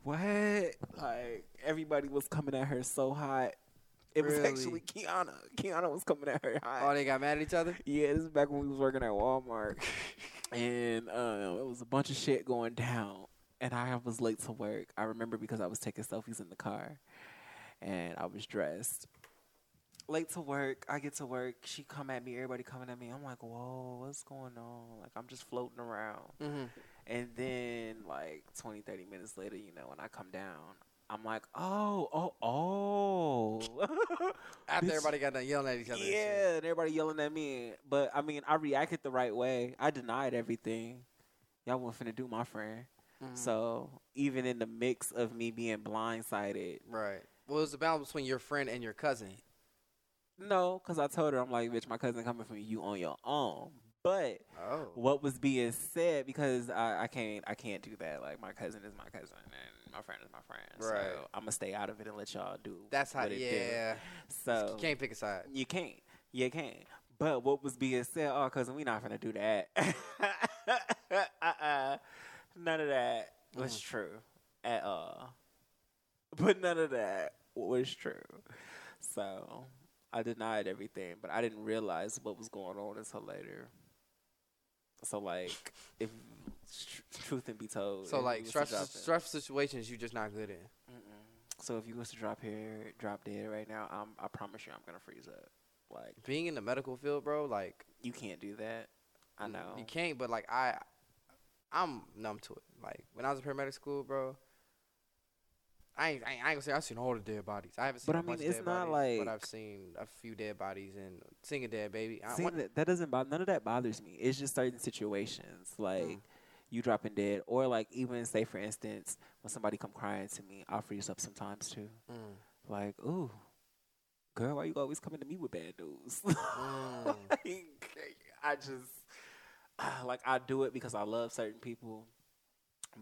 what? Like everybody was coming at her so hot, It was Really? actually Kiana. Kiana was coming at her hot. Oh, they got mad at each other. Yeah, this is back when we was working at Walmart, and um, it was a bunch of shit going down. And I was late to work. I remember because I was taking selfies in the car, and I was dressed. Late to work. I get to work. She come at me. Everybody coming at me. I'm like, whoa, what's going on? Like I'm just floating around. Mm-hmm. And then like 20, 30 minutes later, you know, when I come down, I'm like, oh, oh, oh. After everybody got done yelling at each other. Yeah, and everybody yelling at me. But I mean, I reacted the right way. I denied everything. Y'all wasn't finna do my friend. Mhm. So even in the mix of me being blindsided, Right. Well, it was the balance between your friend and your cousin. no, because I told her I'm like, bitch, my cousin coming from you on your own. But Oh. what was being said because I, I can't I can't do that. Like my cousin is my cousin and my friend is my friend. Right. So I'm gonna stay out of it and let y'all do. That's how. it do. Yeah. So you can't pick a side. You can't. You can't. But what was being said, oh, cousin, we not gonna do that. uh-uh. None of that was Mhm. true at all. But none of that was true. So I denied everything, but I didn't realize what was going on until later. So like, if tr- truth and be told, So like stressful situations, you're just not good in. Mm-mm. So if you was to drop here, drop dead right now, I'm, I promise you, I'm gonna freeze up. Like Being in the medical field, bro, like you can't do that. I know. you can't. But like I, I'm numb to it. Like when I was in paramedic school, bro. I ain't, I ain't, I ain't gonna say I've seen all the dead bodies. I haven't seen. But a I mean, it's dead not bodies, But like- I've seen a few dead bodies and seeing a dead baby. I, that, that doesn't bother. None of that bothers me. It's just certain situations, like Mm. you dropping dead, or like even say for instance, when somebody come crying to me, I'll freeze up sometimes too. Mm. Like, ooh, girl, why you always coming to me with bad news? Mm. like, I just like I do it because I love certain people,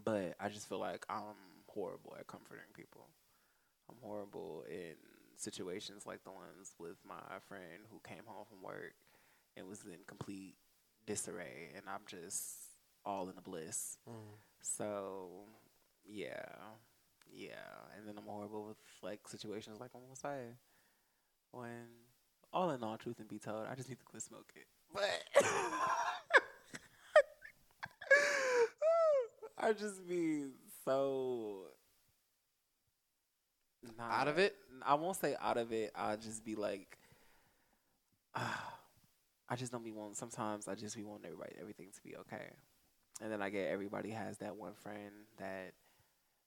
but I just feel like I'm horrible at comforting people. I'm horrible in situations like the ones with my friend who came home from work and was in complete disarray, and I'm just all in the bliss. Mm. So, yeah, yeah. And then I'm horrible with like situations like on Messiah. When, all in all, truth and be told, I just need to quit smoking. But I just be so not, Out of it? I won't say out of it. I'll just be like, I just don't be wanting. Sometimes I just be wanting everybody, everything to be okay and then I get everybody has that one friend that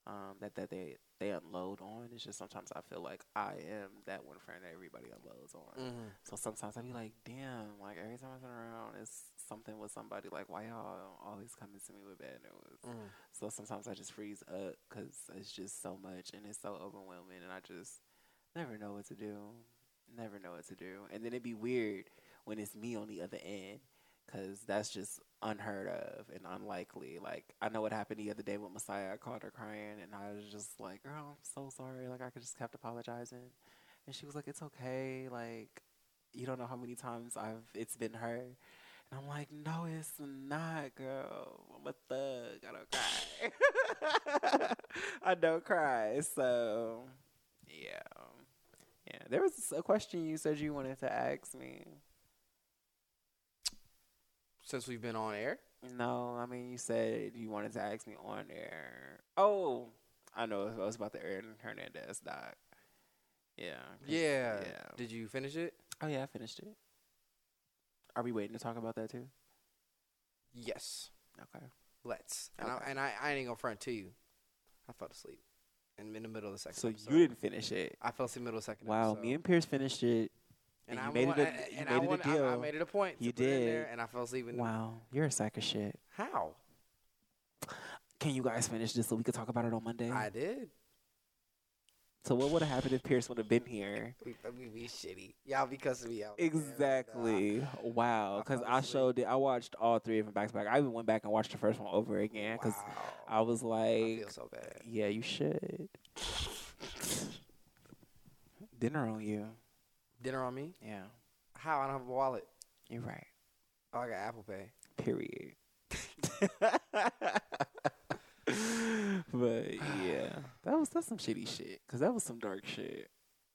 um that that they they unload on. It's just sometimes I feel like I am that one friend that everybody unloads on. Mm-hmm. So sometimes I be like, damn, like every time I turn around, it's something with somebody. Like, why y'all always coming to me with bad news? Mm. So sometimes I just freeze up because it's just so much and it's so overwhelming, and I just never know what to do. Never know what to do, and then it'd be weird when it's me on the other end because that's just unheard of and unlikely. Like I know what happened the other day with Messiah. I called her crying, and I was just like, "Girl, I'm so sorry." Like I could just kept apologizing, and she was like, "It's okay." Like you don't know how many times I've it's been her. And I'm like, no, it's not, girl. I'm a thug. I don't cry. I don't cry. So, yeah. Yeah. There was a question you said you wanted to ask me. Since we've been on air, No, I mean, you said you wanted to ask me on air. Oh, I know. It was about the Aaron Hernandez doc. Yeah. yeah. Yeah. Did you finish it? Oh, yeah, I finished it. Are we waiting to talk about that too? Yes. Okay. Let's. And, Okay. I, and I, I ain't gonna front to you. I fell asleep in, in the middle of the second. So episode. you didn't finish it. I fell asleep in the middle of the second. Wow, episode. me and Pierce finished it. and, and I you made it a- and- made I it a want- I- I, made it a point. To You put it in there, did. and I fell asleep in. the- Wow, you're a sack of shit. How? Can you guys finish this so we could talk about it on Monday? I did. So what would have happened if Pierce would have been here? We, uh, we be shitty. Y'all be cussing me out. Exactly. Wow. Because I showed it. I watched all three of them back to back. I even went back and watched the first one over again because Wow. I was I like, feel so bad. yeah, you should. Dinner on you. Dinner on me? Yeah, How? I don't have a wallet. you're right. Oh, I got Apple Pay. Period. but yeah, that was that's some shitty shit. Cause that was some dark shit.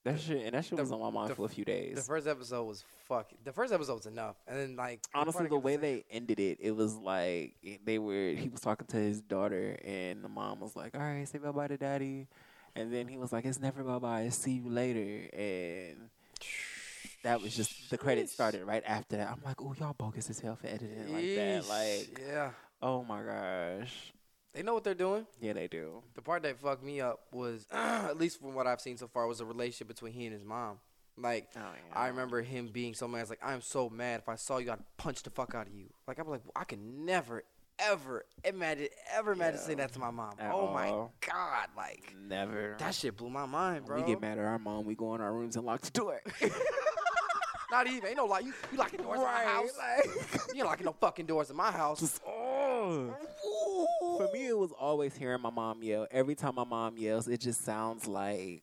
That shit and that shit the- was on my mind the- for a few days. The first episode was fuck. The first episode was enough, and then like Honestly, the way it- they ended it, it was like they were. He was talking to his daughter, and the mom was like, "All right, say bye bye to daddy," and then he was like, "It's never bye bye. See you later." And that was just the credits started right after that. I'm like, "Oh, y'all bogus as hell for editing like that." Like, yeah, oh my gosh, they know what they're doing. yeah, they do. The part that fucked me up was, at least from what I've seen so far, was the relationship between he and his mom. Like, Oh, I remember him being so mad. It's like, I'm so mad. If I saw you, I'd punch the fuck out of you. Like, I'm like, I can never, ever imagine, ever imagine saying that to my mom. Oh at oh my god, like Never. that shit blew my mind, bro. We get mad at our mom. We go in our rooms and lock the door. Not even. Ain't no lock. you. You locking doors in my house. you ain't locking no fucking doors in my house. Just, oh. It was always hearing my mom yell. Every time my mom yells, it just sounds like,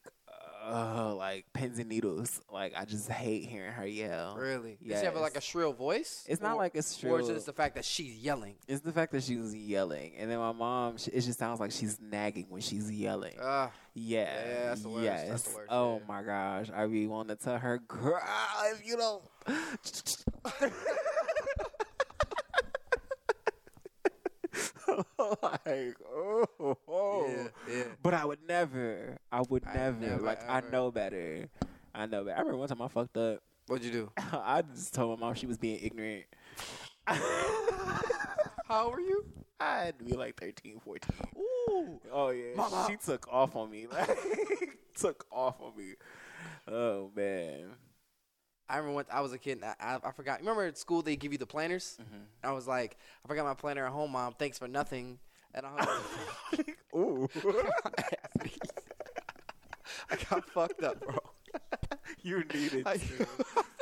uh, like pins and needles. Like I just hate hearing her yell. Really? Does she have like a shrill voice? It's not Or- like it's Or is shrill. it just the fact that she's yelling? It's the fact that she was yelling, and then my mom. She, it just sounds like she's nagging when she's yelling. Uh, Yeah, Yeah, that's the worst. Yes. Worst, Oh yeah. my gosh, I really want to tell her, girl, if you don't. like, oh, oh. yeah, yeah. But I would never. I would I never. never, like I know better. I know better. I remember one time I fucked up. What'd you do? I just told my mom she was being ignorant. How old were you? I had to be like 13, 14. Ooh. Oh yeah, Mama. she took off on me. Like took off on me. Oh man. I remember when I was a kid. And I, I, I forgot. Remember at school they give you the planners? Mm-hmm. I was like, I forgot my planner at home, mom. Thanks for nothing. And I was Ooh. I got fucked up, bro. you needed I to.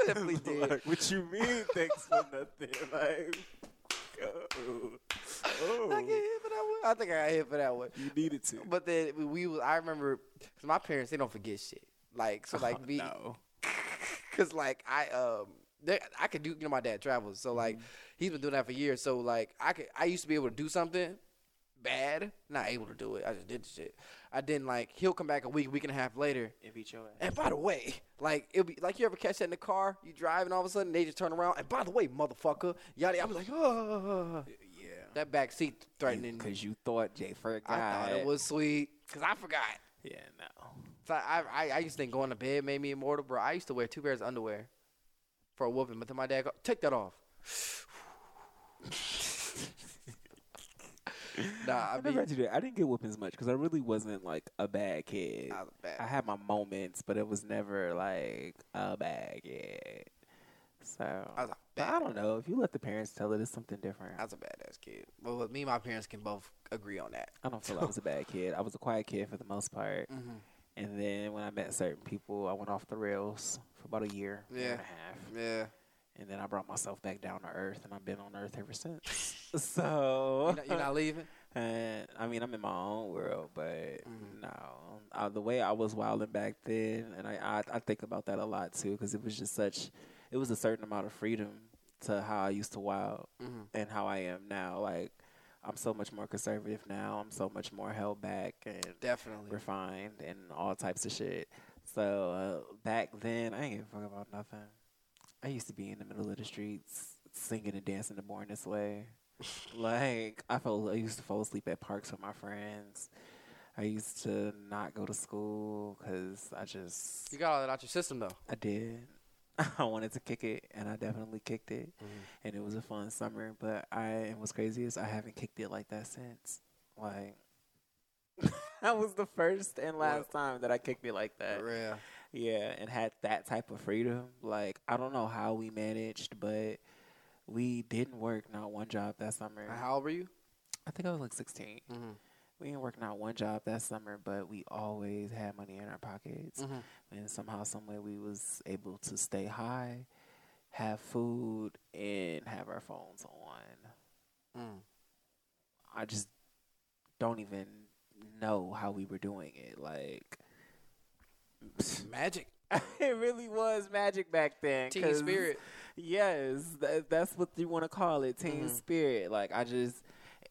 definitely did. Like, what you mean? Thanks for nothing. Like, oh. I get hit for that one. I think I got hit for that one. you needed to. But then we, was- I remember, cause my parents they don't forget shit. Like so, like Oh, me, no. Cause like I um, I could do. You know, my dad travels, so like Mm-hmm. he's been doing that for years. So like I could, I used to be able to do something bad, not able to do it. I just did the shit. I didn't like. He'll come back a week, week and a half later. It beat your ass. And by the way, like it'll be like you ever catch that in the car, you drive and all of a sudden they just turn around. And by the way, motherfucker, yada. I'm like, oh, Yeah. that back seat threatening. Because you thought Jay forgot. I thought it was sweet, cause I forgot. Yeah, no. So I, I, I used to think going to bed made me immortal, bro. I used to wear two pairs of underwear for a whooping, but then my dad go, take that off. nah, I I mean, never had to do that. I didn't get whoopings much because I really wasn't like a bad kid. I was bad. I had my moments, but it was never like a bad kid. So I was but I don't know. If you let the parents tell it, it's something different. I was a badass kid. But with me and my parents can both agree on that. I don't feel like I was a bad kid. I was a quiet kid for the most part. Mm-hmm. And then when I met certain people, I went off the rails for about a year, year and a half. Yeah. And then I brought myself back down to earth, and I've been on earth ever since. so You're not, you're not leaving? And I mean, I'm in my own world, but Mhm. no, uh, the way I was wilding back then, and I, I I think about that a lot too, because it was just such, it was a certain amount of freedom to how I used to wild Mm-hmm. and how I am now. Like, I'm so much more conservative now. I'm so much more held back and Definitely. refined and all types of shit. So uh, back then, I ain't give a fuck about nothing. I used to be in the middle of the streets singing and dancing the Born This Way. like I fell, I used to fall asleep at parks with my friends. I used to not go to school because I just You got all that out your system, though. I did. I wanted to kick it, and I definitely kicked it, Mhm. and it was a fun summer. But I, and what's crazy is I haven't kicked it like that since. Like that was the first and last time that I kicked it like that. Yeah. Yeah, and had that type of freedom. Like I don't know how we managed, but we didn't work not one job that summer. How old were you? I think I was like sixteen. Mm-hmm. We ain't working work not one job that summer, but we always had money in our pockets Mm-hmm. and somehow, some way, we was able to stay high, have food, and have our phones on. Mm. I just don't even know how we were doing it. Like, Magic. it really was magic back then. Team 'cause- spirit. Yes, that, that's what you want to call it, team Mhm. spirit. Like I just,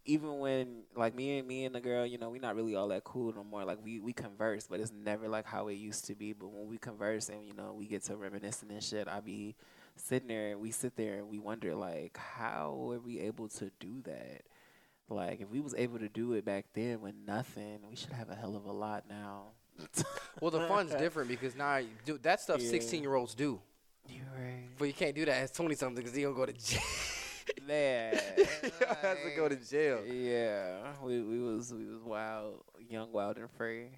even when like me and me and the girl, you know, we're not really all that cool no more. Like we we converse, but it's never like how it used to be. But when we converse and you know we get to reminiscing and shit, I be sitting there and we sit there and we wonder like how were we able to do that? Like if we was able to do it back then with nothing, we should have a hell of a lot now. Well, the fun's different because now, do, that stuff Yeah. 16 year olds do. You're right. But you can't do that as 20 something because you don't go to jail. Man, has to go to jail. Yeah, we we was we was wild, young, wild and free.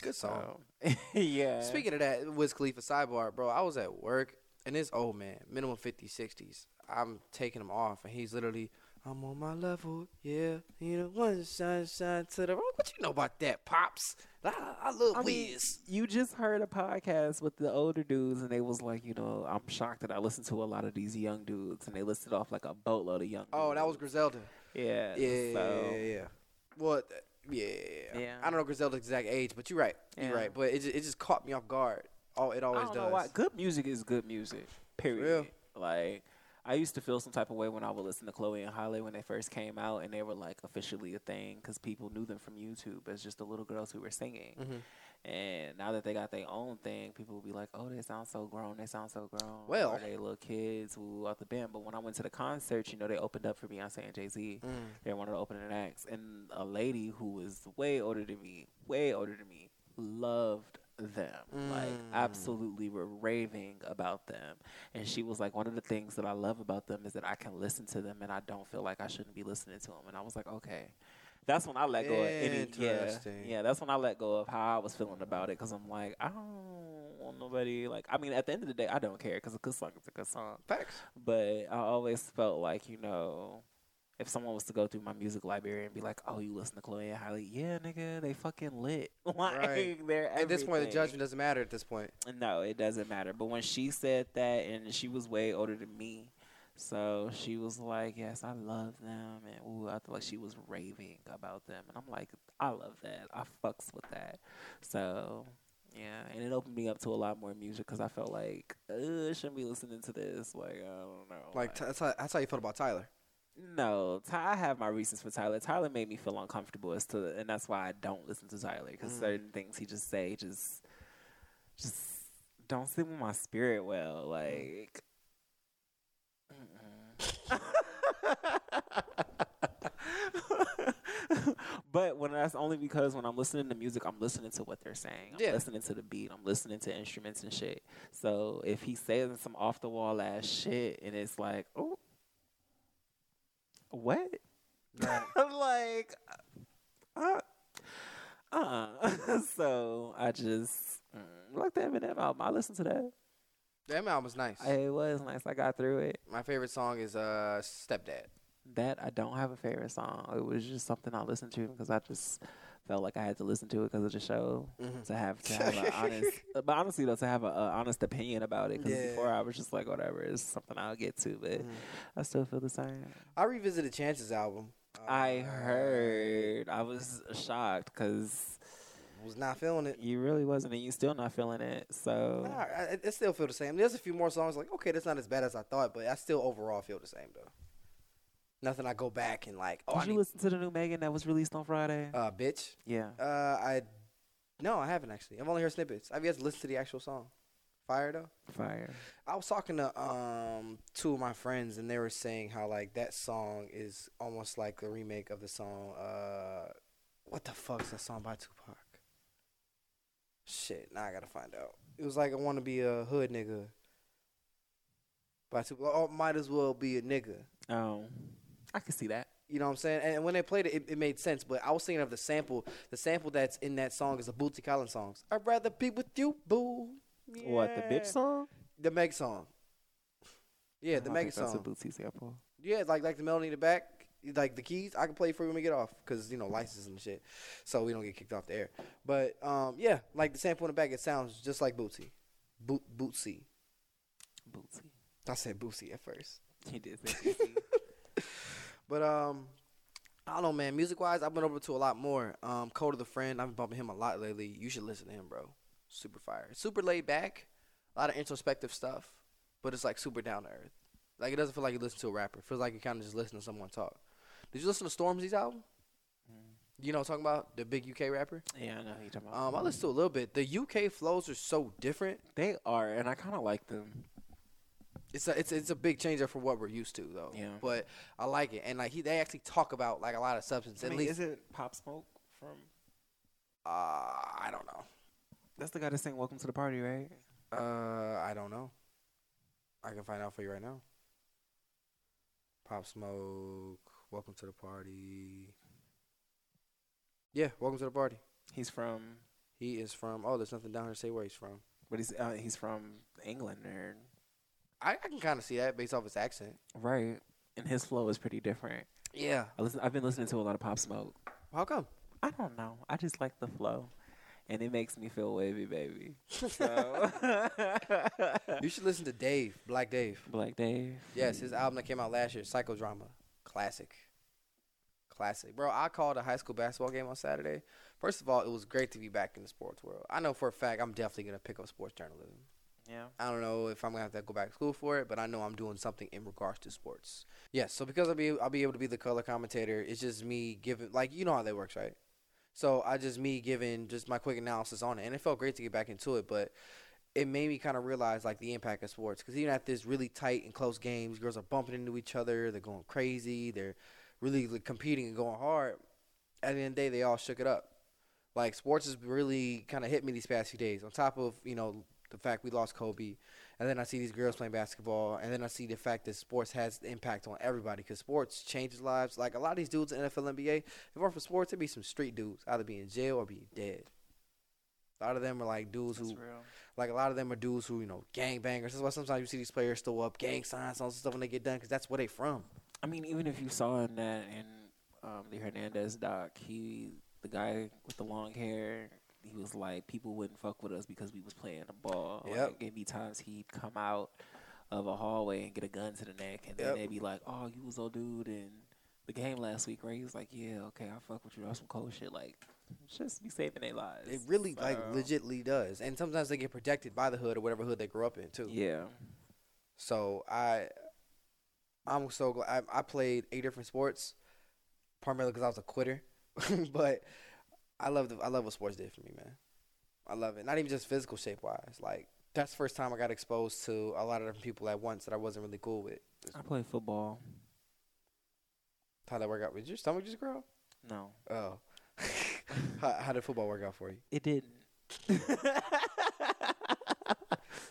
Good song. So, yeah. Speaking of that, Wiz Khalifa sidebar, bro, I was at work and this old man, minimum 50s, 60s, I'm taking him off and he's literally, I'm on my level, yeah. You know, one sunshine to the road. What you know about that, Pops? I, I love I mean, Wiz. you just heard a podcast with the older dudes, and they was like, you know, I'm shocked that I listen to a lot of these young dudes, and they listed off like a boatload of young. Oh, that was. Griselda. yeah, Yeah, so, yeah, yeah. Well, yeah, Yeah. I don't know Griselda's exact age, but you're right. You're Yeah. right. But it just, it just caught me off guard. Oh, it I always don't does. Good music is good music. Period. Like. I used to feel some type of way when I would listen to Chloe and Halle when they first came out, and they were like officially a thing because people knew them from YouTube as just the little girls who were singing. Mhm. And now that they got their own thing, people will be like, "Oh, they sound so grown. They sound so grown." Well- or they little kids who out the band. But when I went to the concert, you know, they opened up for Beyonce and Jay Z. Mm. They were one of the opening acts, and a lady who was way older than me, way older than me, loved them. Like Mm. absolutely were raving about them. And she was like, one of the things that I love about them is that I can listen to them, and I don't feel like I shouldn't be listening to them. And I was like, okay. That's when I let go of any. Yeah, yeah. That's when I let go of how I was feeling about it, because I'm like, I don't want nobody. Like, I mean, at the end of the day, I don't care, because a good song is a good song Facts. but I always felt like you know, if someone was to go through my music library and be like, "Oh, you listen to Chloe and Halle? Yeah, nigga, they fucking lit." like Right. they're At this point, the judgment doesn't matter at this point. No, it doesn't matter. But when she said that, and she was way older than me, so she was like, "Yes, I love them," and ooh, I feel like she was raving about them, and I'm like, "I love that. I fucks with that." So. Yeah, and it opened me up to a lot more music because I felt like uh, I shouldn't be listening to this. Like I don't know. Like, t- that's, how, that's how you felt about Tyler. No, Ty, I have my reasons for Tyler. Tyler made me feel uncomfortable as to, and that's why I don't listen to Tyler because Mm. certain things he just say just, just don't sit with my spirit well. Like, but when that's only because when I'm listening to music, I'm listening to what they're saying. I'm Yeah. listening to the beat. I'm listening to instruments and shit. So if he's saying some off the wall ass shit, and it's like, oh, what? I'm like, uh, uh. so I just mm, like the Eminem album. I listened to that. That album was nice. It was nice. I got through it. My favorite song is uh, Stepdad. That I don't have a favorite song. It was just something I listened to because I just felt like I had to listen to it because of the show Mhm. to have to have an honest. But honestly, though, to have an honest opinion about it because Yeah. before I was just like whatever, it's something I'll get to, but Mhm. I still feel the same. I revisited Chance's album. I Uh, heard. I was shocked because Was not feeling it. you really wasn't, and you still not feeling it. So Nah, I, I- I still feel the same. There's a few more songs like, okay, that's not as bad as I thought, but I still overall feel the same though. Nothing I go back and like, oh, did I you need, listen to the new Megan that was released on Friday? uh, bitch. yeah. Uh, I, no, I haven't actually. I've only heard snippets. I've yet to listen to the actual song. Fire though. Fire. I was talking to um two of my friends and they were saying how like that song is almost like a remake of the song uh what the fuck's that song by Tupac? Shit, now I gotta find out. It was like I wanna be a hood nigga. By Tupac. Oh, might as well be a nigga. Um, I can see that. You know what I'm saying? And when they played it, it, it made sense. But I was thinking of the sample. The sample that's in that song is a Bootsy Collins song. I'd rather be with you, boo. What the bitch song? The Meg song. Yeah, I the Meg think That's a song. Bootsy sample. Yeah, like like the melody in the back, like the keys. I can play for you when we get off, cause you know license and shit, so we don't get kicked off the air. But um, yeah, like the sample in the back, it sounds just like Bootsy, Boot Bootsy. Bootsy. I said Bootsy at first, He did say Bootsy. But um, I don't know, man. Music wise, I've been over to a lot more. Um, Code of the Friend, I've been bumping him a lot lately. You should listen to him, bro. Super fire, super laid back, a lot of introspective stuff, but it's like super down to earth. Like it doesn't feel like you listen to a rapper. It feels like you kind of just listen to someone talk. Did you listen to Stormzy's album? You know, talking about the big UK rapper. Yeah, I know you're talking about. Um, I listened to a little bit. The UK flows are so different. they are, and I kind of like them. It's a it's it's a big changer for what we're used to though. Yeah. But I like it, and like he they actually talk about like a lot of substance. I At mean, least is it Pop Smoke from? uh, I don't know. That's the guy that sang "Welcome to the Party," right? Uh, I don't know. I can find out for you right now. Pop Smoke, welcome to the party. Yeah, welcome to the party. He's from, He is from. Oh, there's nothing down here to say where he's from. but he's uh, he's from England, or I, I can kind of see that based off his accent. right? And his flow is pretty different. Yeah. I listen. I've been listening to a lot of Pop Smoke. How come? I don't know. I just like the flow, and it makes me feel wavy, baby. So, You should listen to Dave, Black Dave. Black Dave. Yes, his album that came out last year, Psychodrama. Classic. Classic. Bro, I called a high school basketball game on Saturday. First of all, it was great to be back in the sports world. I know for a fact I'm definitely going to pick up sports journalism. Yeah. I don't know if I'm gonna have to go back to school for it, but I know I'm doing something in regards to sports. Yes, so because I'll be I'll be able to be the color commentator. It's just me giving like you know how that works, right? So I just me giving just my quick analysis on it, and it felt great to get back into it. But it made me kind of realize like the impact of sports because even at this really tight and close games, girls are bumping into each other, they're going crazy, they're really like, competing and going hard. At the end of the day, they all shook it up. Like sports has really kind of hit me these past few days. On top of you know the fact we lost Kobe, and then I see these girls playing basketball, and then I see the fact that sports has impact on everybody because sports changes lives. Like a lot of these dudes in NFL, NBA, if it weren't for sports, it'd be some street dudes, either be in jail or be dead. A lot of them are like dudes That's who, real. like a lot of them are dudes who you know gang bangers. That's why sometimes you see these players throw up gang signs and all this stuff when they get done because that's where they from. I mean, even if you saw in that in um, the Hernandez doc, he the guy with the long hair, he was like, people wouldn't fuck with us because we was playing the ball. Yep. Like, it'd be times he'd come out of a hallway and get a gun to the neck, and then Yep. they'd be like, "Oh, you was old dude in the game last week, right?" He was like, "Yeah, okay, I fuck with you. That's some cold shit." Like, just be saving their lives. It really like legitly does, and sometimes they get protected by the hood or whatever hood they grew up in too. Yeah. So I, I'm so glad I, I played eight different sports, primarily because I was a quitter. but I love the I love what sports did for me, man. I love it. Not even just physical shape wise. Like that's the first time I got exposed to a lot of different people at once that I wasn't really cool with. I play football. How did that work out? Did your stomach just grow? No, Oh. how, how did football work out for you? it didn't.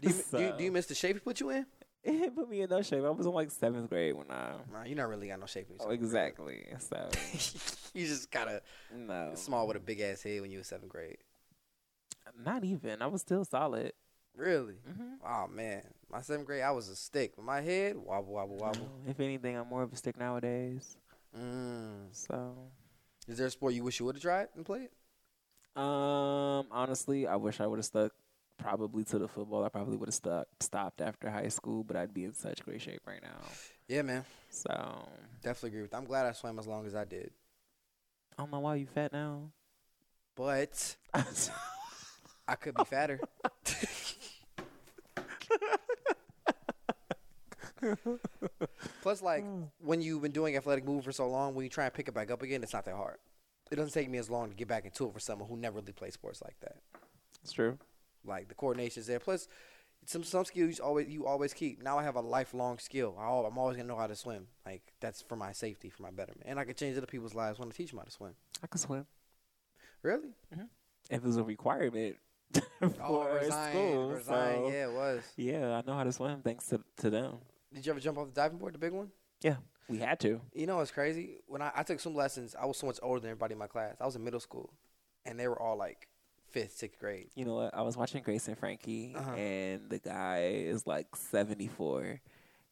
Do you, do you, do you miss the shape he put you in? It put me in no shape. I was in like seventh grade when I. Nah, you're not really got no shape. Oh, exactly. So you just got a no, small with a big ass head when you were seventh grade. not even. I was still solid. Really? Mm-hmm. Oh man, my seventh grade, I was a stick. With my head wobble, wobble, wobble. If anything, I'm more of a stick nowadays. Mm. So, Is there a sport you wish you would have tried and played? um, honestly, I wish I would have stuck probably to the football. I probably would have stuck stopped after high school, but I'd be in such great shape right now. Yeah, man, So, definitely agree with. That. I'm glad I swam as long as I did, I don't know why you fat now. but I could be fatter. Plus, like when you've been doing athletic movement for so long, when you try and pick it back up again, it's not that hard. It doesn't take me as long to get back into it for someone who never really played sports like that. It's true. Like the coordination's there. Plus, some some skills you always you always keep. Now I have a lifelong skill. I, al- I'm always gonna know how to swim. Like that's for my safety, for my betterment, and I can change other people's lives when I teach them how to swim. I can swim Really? Mm-hmm. if it was a requirement Oh, for resign, school. resign. so- Yeah, it was. Yeah, I know how to swim thanks to to them. Did you ever jump off the diving board, the big one? Yeah, we had to. You know what's crazy? When I, I took swim lessons, I was so much older than everybody in my class. I was in middle school, and they were all like fifth, sixth grade. You know what? I was watching Grace and Frankie, Uh-huh. and the guy is like 74,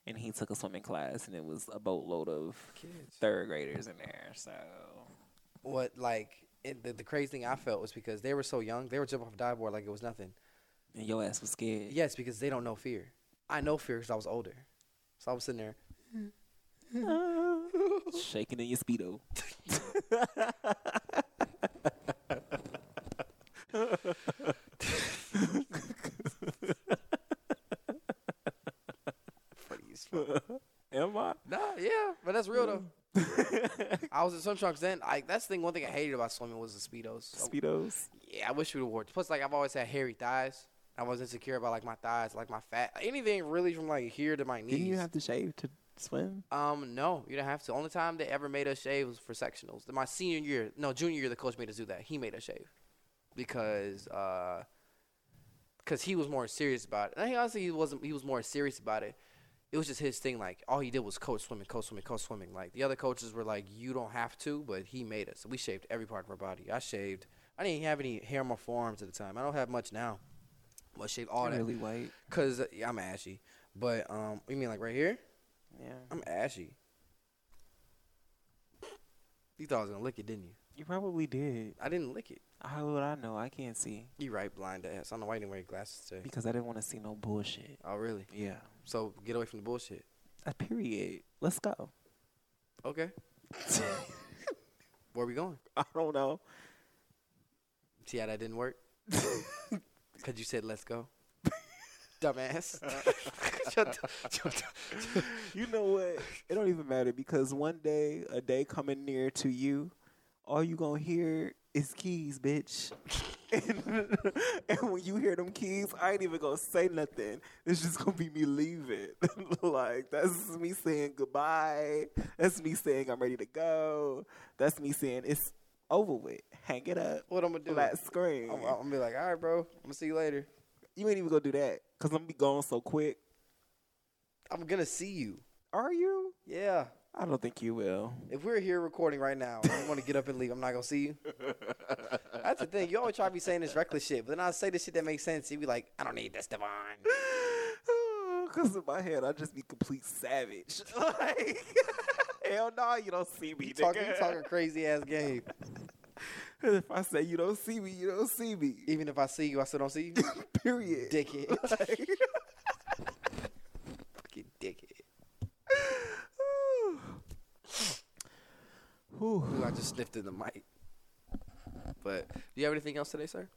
and he took a swimming class, and it was a boatload of Kids. third graders in there. So What like it, the, the crazy thing I felt was because they were so young, they were jumping off a dive board like it was nothing. and your ass was scared. Yes, because they don't know fear. I know fear because I was older, so I was sitting there. shaking in your speedo. Funny as fuck. Am I? Nah, yeah, but that's real though. I was in swim trunks then. Like that's the thing. One thing I hated about swimming was the speedos. So, Speedos. yeah, I wish we would wore. Plus, like I've always had hairy thighs. I was insecure about like my thighs, like my fat, anything really from like here to my knees. Didn't you have to shave to swim? Um, no, you don't have to. Only time they ever made us shave was for sectionals. My senior year, no, junior year, the coach made us do that. He made us shave because, uh, because he was more serious about it. And he honestly he wasn't. He was more serious about it. It was just his thing. Like all he did was coach swimming, coach swimming, coach swimming. Like the other coaches were like, you don't have to, but he made us. We shaved every part of our body. I shaved. I didn't have any hair on my forearms at the time. I don't have much now. But shaved all You're that really white. because uh, yeah, I'm ashy. But um, you mean like right here? Yeah. I'm ashy. You thought I was gonna lick it, didn't you? You probably did. I didn't lick it. How would I know? I can't see You right, blind ass. I don't know why you didn't wear glasses today. because I didn't want to see no bullshit. Oh, really? Yeah. So get away from the bullshit. A period. Let's go. Okay. Where we going? I don't know. See how that didn't work? Cause you said let's go. Dumbass. Shut the- shut the- you know what? It don't even matter because one day, a day coming near to you, all you gonna hear is keys, bitch. and, and when you hear them keys, I ain't even gonna say nothing. It's just gonna be me leaving. like that's me saying goodbye. That's me saying I'm ready to go. That's me saying it's over with. Hang it up. what I'm gonna do? Flat screen. I'm, I'm gonna be like, all right, bro. I'm gonna see you later. you ain't even gonna do that because I'm gonna be gone so quick. I'm gonna see you. Are you? Yeah. I don't think you will. If we're here recording right now, want to get up and leave, I'm not gonna see you. That's the thing. You always try to be saying this reckless shit, but then I say this shit that makes sense. You be like, I don't need this, Devon. Because in my head, I just be complete savage. like, hell no, you don't see me, You talking, you talking crazy ass game. if I say you don't see me, you don't see me. Even if I see you, I still don't see you. Period. Dickhead. Like- Fucking dickhead. Whew. Ooh, I just sniffed in the mic. But do you have anything else today, sir?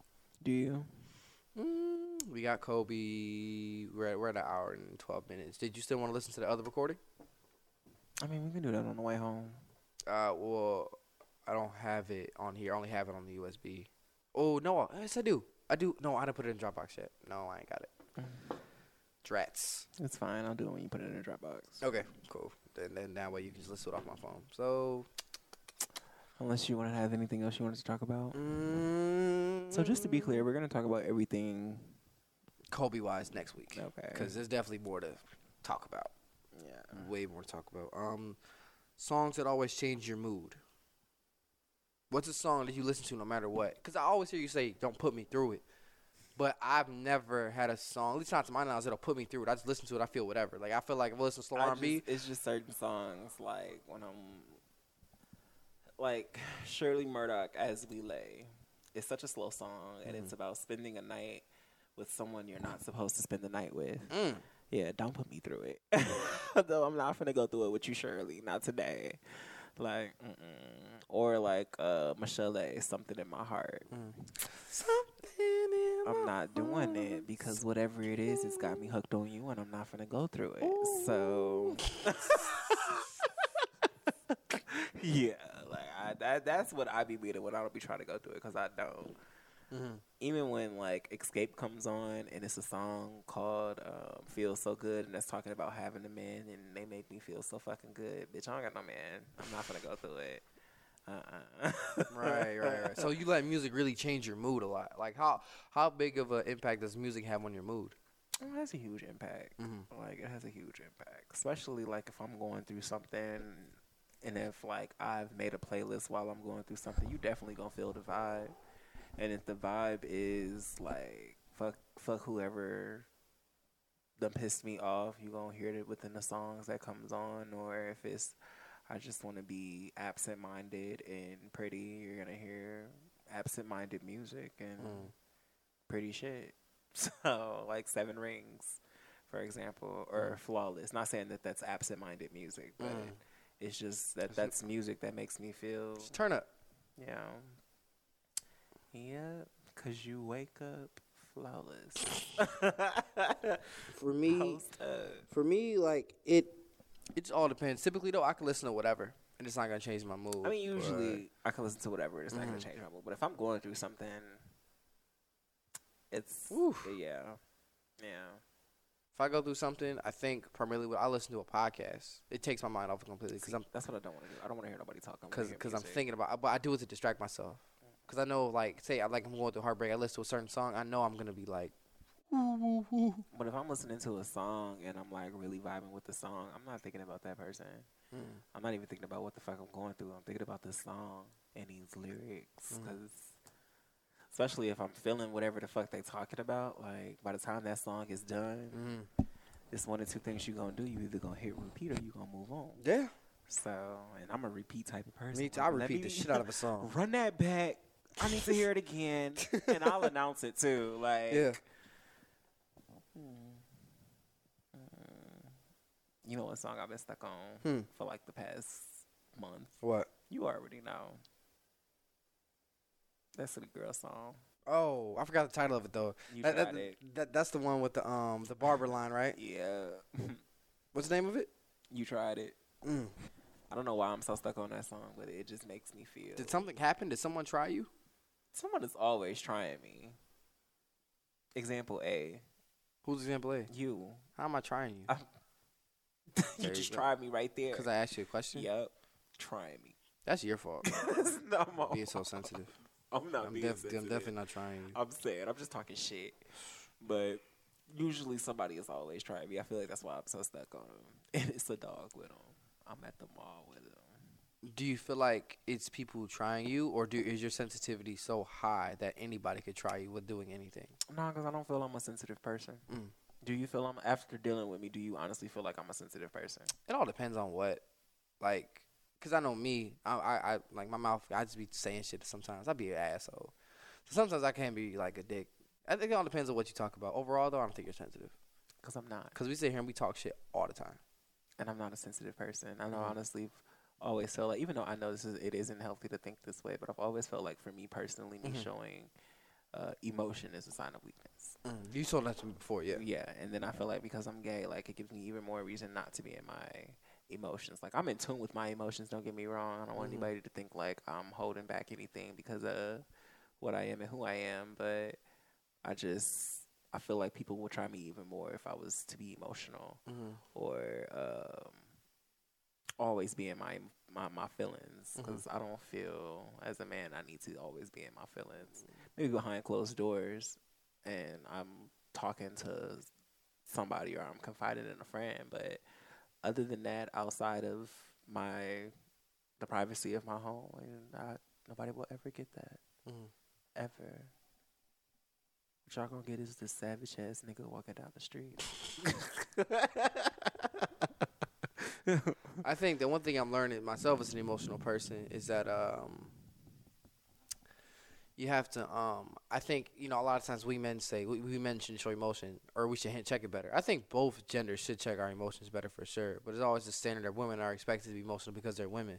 Do you? Mm, we got Kobe. We're at, we're at an hour and twelve minutes. Did you still want to listen to the other recording? I mean, we can do that on the way home. Uh, well, I don't have it on here. I only have it on the USB. Oh no, yes I do. I do. No, I didn't put it in Dropbox yet. No, I ain't got it. Drats. It's fine. I'll do it when you put it in a Dropbox. Okay, cool. Then, then that way you can just listen to it off my phone. So, Unless you want to have anything else you wanted to talk about. mm, So just to be clear, we're gonna talk about everything. Kobe wise next week. Okay. Because there's definitely more to talk about. yeah. Way more to talk about. Um, songs that always change your mood. What's a song that you listen to no matter what? Because I always hear you say, "Don't put me through it," but I've never had a song, at least not to my knowledge, that'll put me through it. I just listen to it. I feel whatever. Like I feel like if I listen to slow I R&B, just- it's just certain songs like when I'm like Shirley Murdock as we lay. It's such a slow song and it's about spending a night with someone you're not supposed to spend the night with. mm, Yeah, don't put me through it. Though I'm not gonna go through it with you, Shirley. Not today. Like, mm-mm. or like uh, Michel'le, A, something in my heart. something in I'm my not doing heart. it because whatever it is, it's got me hooked on you, and I'm not gonna go through it. So, yeah, like I, that, that's what I be meaning when I don't be trying to go through it because I don't. Mhm. Even when like Xscape comes on and it's a song called um, "Feels So Good" and that's talking about having a man and they make me feel so fucking good, bitch. I don't got no man. I'm not gonna go through it. Uh-uh. right, right, right. So you let music really change your mood a lot. Like how how big of an impact does music have on your mood? It has a huge impact. Mhm. Like it has a huge impact, especially like if I'm going through something, and if like I've made a playlist while I'm going through something, you definitely gonna feel the vibe. And if the vibe is like fuck, fuck whoever done pissed me off, you gonna hear it within the songs that comes on. Or if it's I just want to be absent-minded and pretty, you're gonna hear absent-minded music and Mm. pretty shit. So, like Seven Rings, for example, or Flawless. Not saying that that's absent-minded music, but Mm. It's just that that's music that makes me feel, turn up. Yeah. yeah, because you wake up flawless. For me, for me, like it, It just all depends. Typically though, I can listen to whatever, and it's not gonna change my mood. I mean, usually I can listen to whatever. It's not Mhm. gonna change my mood. But if I'm going through something, it's Oof. yeah, yeah. If I go through something, I think primarily what I listen to a podcast. It takes my mind off it completely because I'm That's what I don't want to do. I don't want to hear nobody talk. Because because I'm thinking about. But I do it to distract myself. Because I know, like, say I like I'm going through heartbreak. I listen to a certain song. I know I'm gonna be like, But if I'm listening to a song and I'm like really vibing with the song, I'm not thinking about that person. mm, I'm not even thinking about what the fuck I'm going through. I'm thinking about this song and these lyrics. Mhm. 'cause- especially if I'm feeling whatever the fuck they talking about, like by the time that song is done, mm. it's one or two things you're gonna do. You either gonna hit repeat or you gonna move on. yeah. So, and I'm a repeat type of person. Me too. I repeat me- the shit out of a song. Run that back. I need to hear it again, and I'll announce it too. Like, Yeah. You know what song I've been stuck on Hmm. for like the past month? What? You already know. That's the girl song. Oh, I forgot the title of it though. You That, tried that, it. that- that's the one with the um the barber line, right? Yeah. What's the name of it? you tried it. Mm. I don't know why I'm so stuck on that song, but it just makes me feel. Did something happen? Did someone try you? Someone is always trying me. Example A. Who's example A? You. How am I trying you? I- you just tried me right there. Because I asked you a question. Yep. Trying me. That's your fault. no, I'm, all- Being so sensitive. I'm not I'm, being def- I'm definitely not trying you. I'm saying I'm just talking shit, but usually somebody is always trying me. I feel like that's why I'm so stuck on him. And it's a dog with him. I'm at the mall with him. Do you feel like it's people trying you, or do is your sensitivity so high that anybody could try you with doing anything? No, because I don't feel I'm a sensitive person. Mm. Do you feel I'm after dealing with me? Do you honestly feel like I'm a sensitive person? It all depends on what, like, cause I know me. I, I, I like my mouth. I just be saying shit sometimes. I be an asshole. So sometimes I can be like a dick. I think it all depends on what you talk about. Overall, though, I don't think you're sensitive. Because I'm not, Cause we sit here and we talk shit all the time. and I'm not a sensitive person. I know Mhm. honestly. Always felt like, even though I know this is, it isn't healthy to think this way, but I've always felt like, for me personally, me Mhm. showing uh, emotion is a sign of weakness. Mm. You told that to me before, yeah. Yeah, and then I feel like because I'm gay, like it gives me even more reason not to be in my emotions. Like I'm in tune with my emotions. Don't get me wrong. I don't want Mhm. anybody to think like I'm holding back anything because of what I am and who I am. But I just I feel like people will try me even more if I was to be emotional Mm-hmm. or um, always be in my my, my feelings because I don't feel as a man I need to always be in my feelings. Maybe behind closed doors, and I'm talking to somebody or I'm confiding in a friend, but other than that, outside of my the privacy of my home, and I, nobody will ever get that Mhm. ever. What y'all gonna get is this savage ass nigga walking down the street. I think the one thing I'm learning myself as an emotional person is that um, you have to. Um, I think you know a lot of times we men say we, we men should show emotion or we should check it better. I think both genders should check our emotions better for sure. But it's always the standard that women are expected to be emotional because they're women.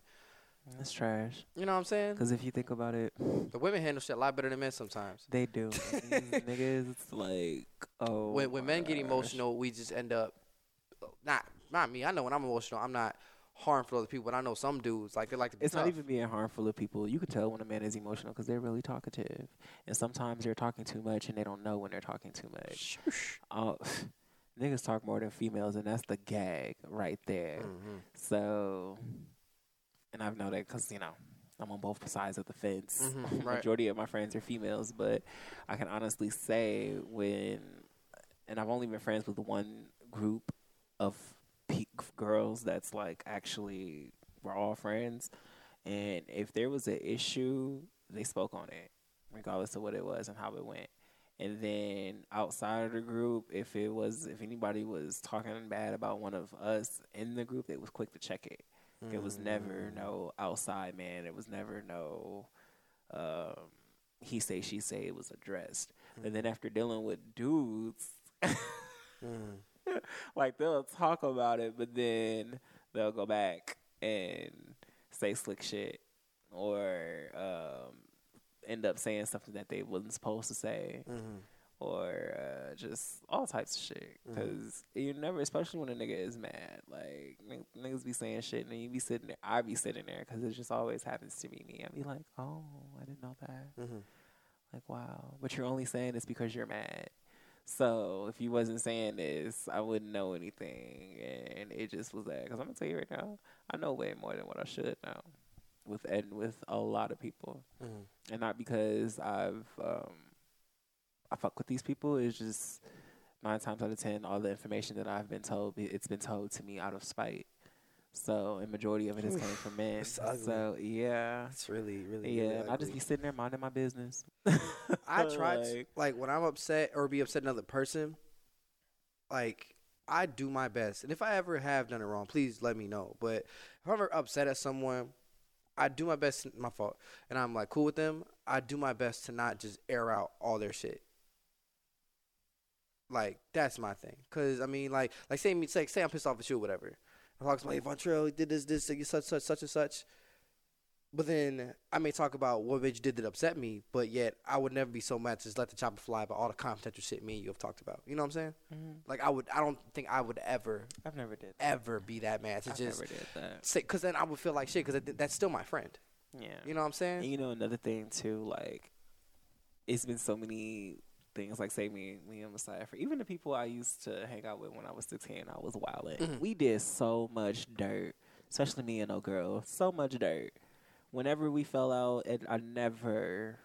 That's trash. You know what I'm saying? Because if you think about it, The women handle shit a lot better than men sometimes. they do. Niggas, it's like, oh. when when men get emotional, we just end up not not me. I know when I'm emotional, I'm not harmful to other people. But I know some dudes like they like to be It's tough. not even being harmful to people. You can tell when a man is emotional because they're really talkative, and sometimes they're talking too much and they don't know when they're talking too much. Oh, niggas talk more than females, and that's the gag right there. Mhm. So, and I've known that because you know I'm on both sides of the fence. Mhm, right. Majority of my friends are females, but I can honestly say when, and I've only been friends with one group of pe- girls that's like actually we're all friends, and if there was an issue, they spoke on it, regardless of what it was and how it went. And then outside of the group, if it was if anybody was talking bad about one of us in the group, they was quick to check it. It was never Mm. no outside man. It was never no um, he say she say. It was addressed. And then after dealing with dudes, Mm. like they'll talk about it, but then they'll go back and say slick shit or um, end up saying something that they wasn't supposed to say. Mhm. or uh, just all types of shit. Mhm. Because you never, especially when a nigga is mad, like n- niggas be saying shit, and then you be sitting there. I be sitting there because it just always happens to me. Me, I be like, oh, I didn't know that. Mm-hmm. Like, wow. But you're only saying this because you're mad. So if you wasn't saying this, I wouldn't know anything, and it just was that. Because I'm gonna tell you right now, I know way more than what I should know, with and with a lot of people, Mm-hmm. and not because I've um, I fuck with these people. It's just nine times out of ten, all the information that I've been told, it's been told to me out of spite. So, a majority of it is coming from men. So, yeah, It's really, really, yeah. really and I just be sitting there minding my business. I try to Like, like when I'm upset or be upset another person, like I do my best. And if I ever have done it wrong, please let me know. But if I'm ever upset at someone, I do my best my fault. And I'm like cool with them. I do my best to not just air out all their shit. Like that's my thing. Cause I mean like like say me say say I'm pissed off at you or whatever. I'm talking like Vontrell he did this, this, like, such, such, such and such. But then I may talk about what bitch did that upset me, but yet I would never be so mad to just let the chopper fly about all the confidential shit me and you have talked about. You know what I'm saying? mhm. Like I would, I don't think I would ever, I've never did. ever be that mad to I just never did that. say, because then I would feel like shit, because that's still my friend. Yeah. You know what I'm saying? And you know another thing too, like it's been so many things. Like say me, me and Messiah, for even the people I used to hang out with when I was sixteen, I was wilding. Mhm. We did so much dirt, especially me and no girl. So much dirt. Whenever we fell out, and I never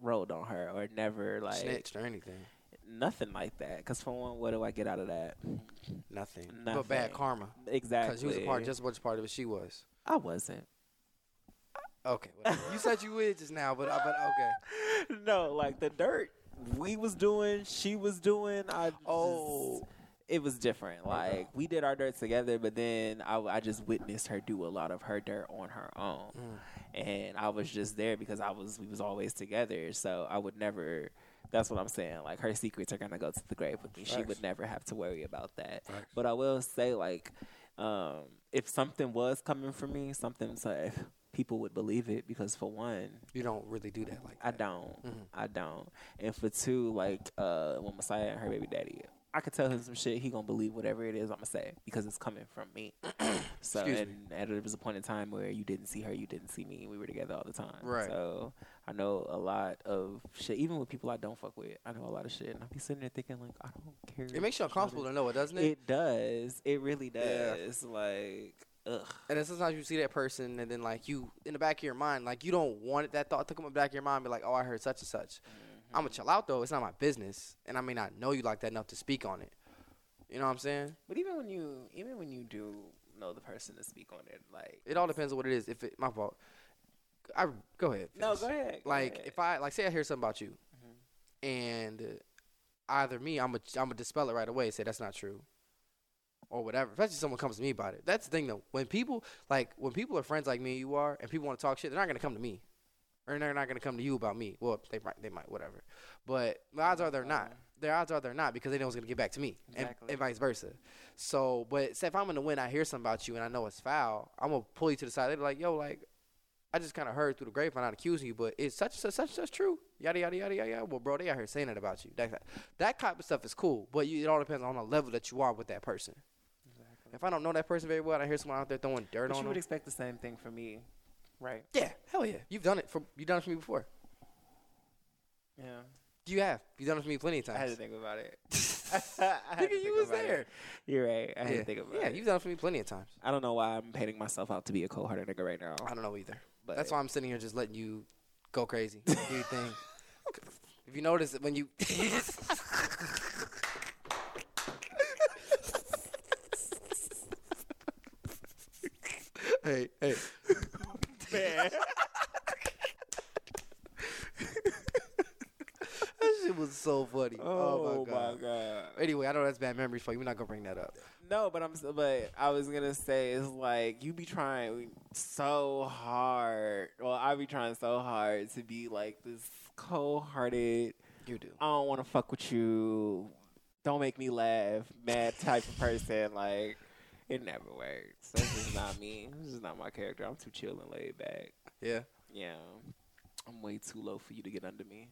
rolled on her or never like Snitched or anything? nothing like that. Cause for one, what do I get out of that? Nothing. But bad karma. Exactly. Because you was a part, just as much part of it she was. I wasn't. Okay. whatever. you said you would just now, but, uh, but okay. no, like the dirt we was doing, she was doing. I just- Oh. it was different. Like we did our dirt together, but then I, I just witnessed her do a lot of her dirt on her own, Mm. and I was just there because I was we was always together. So I would never. That's what I'm saying. Like her secrets are gonna go to the grave with me. She would never have to worry about that. Facts. But I will say, like, um, if something was coming for me, something so if people would believe it because for one, You don't really do that like I that. don't. Mhm. I don't. And for two, like uh, when Messiah and her baby daddy, I could tell him some shit. He gonna believe whatever it is I'm gonna say because it's coming from me. so Excuse and, and there was a point in time where you didn't see her, you didn't see me. We were together all the time. Right. So I know a lot of shit. Even with people I don't fuck with, I know a lot of shit, and i'll be sitting there thinking like I don't care. It makes you uncomfortable to know it, doesn't it? It does. It really Yeah. does. Like ugh. And then sometimes you see that person, and then like you, in the back of your mind, like you don't want it, that thought to come in the back of your mind, be like, oh, I heard such and such. I'm gonna chill out though. It's not my business, and I may not know you like that enough to speak on it. You know what I'm saying? But even when you, even when you do know the person to speak on it, like It all depends on what it is. If it, my fault, I go ahead. no, go ahead. go Like ahead. if I like say I hear something about you, Mhm. and uh, either me, I'm a I'm gonna dispel it right away and say that's not true, or whatever. Especially if someone comes to me about it. That's the thing though. When people like when people are friends like me and you are, and people want to talk shit, they're not gonna come to me, or they're not gonna come to you about me. Well, they might, they might, whatever. But the odds are they're not. The odds are they're not because they know it's gonna get back to me, and, Exactly. and vice versa. So, but say if I'm in the win, I hear something about you, and I know it's foul, I'm gonna pull you to the side. They're like, yo, like. I just kind of heard through the grapevine, not accusing you, but it's such such such such true. Yada yada yada yada. yada. Well, bro, they out here saying it about you. That that type of stuff is cool, but you, it all depends on the level that you are with that person. If I don't know that person very well, and I hear someone out there throwing dirt But on you would expect the same thing from me, right? Yeah, hell yeah, you've done it for you done it for me before. Yeah. You have. You've done it for me plenty of times. I had to think about it. I Nigga, you think was about it. there. You're right. I had to think about yeah, it. Yeah, you've done it for me plenty of times. I don't know why I'm painting myself out to be a cold-hearted nigga right now. I don't know either. But That's why I'm sitting here just letting you go crazy. Do your thing. If you notice that when you Hey, hey. Man. That shit was so funny. Oh, Oh, my god. god. Anyway, I know that's bad memories for you. We're not gonna bring that up. No, but I'm. But I was gonna say it's like you be trying so hard. Well, I be trying so hard to be like this cold-hearted. You do. I don't want to fuck with you. Don't make me laugh. Mad type of person. Like it never works. That's just not me. This is not my character. I'm too chill and laid back. Yeah. Yeah, I'm way too low for you to get under me.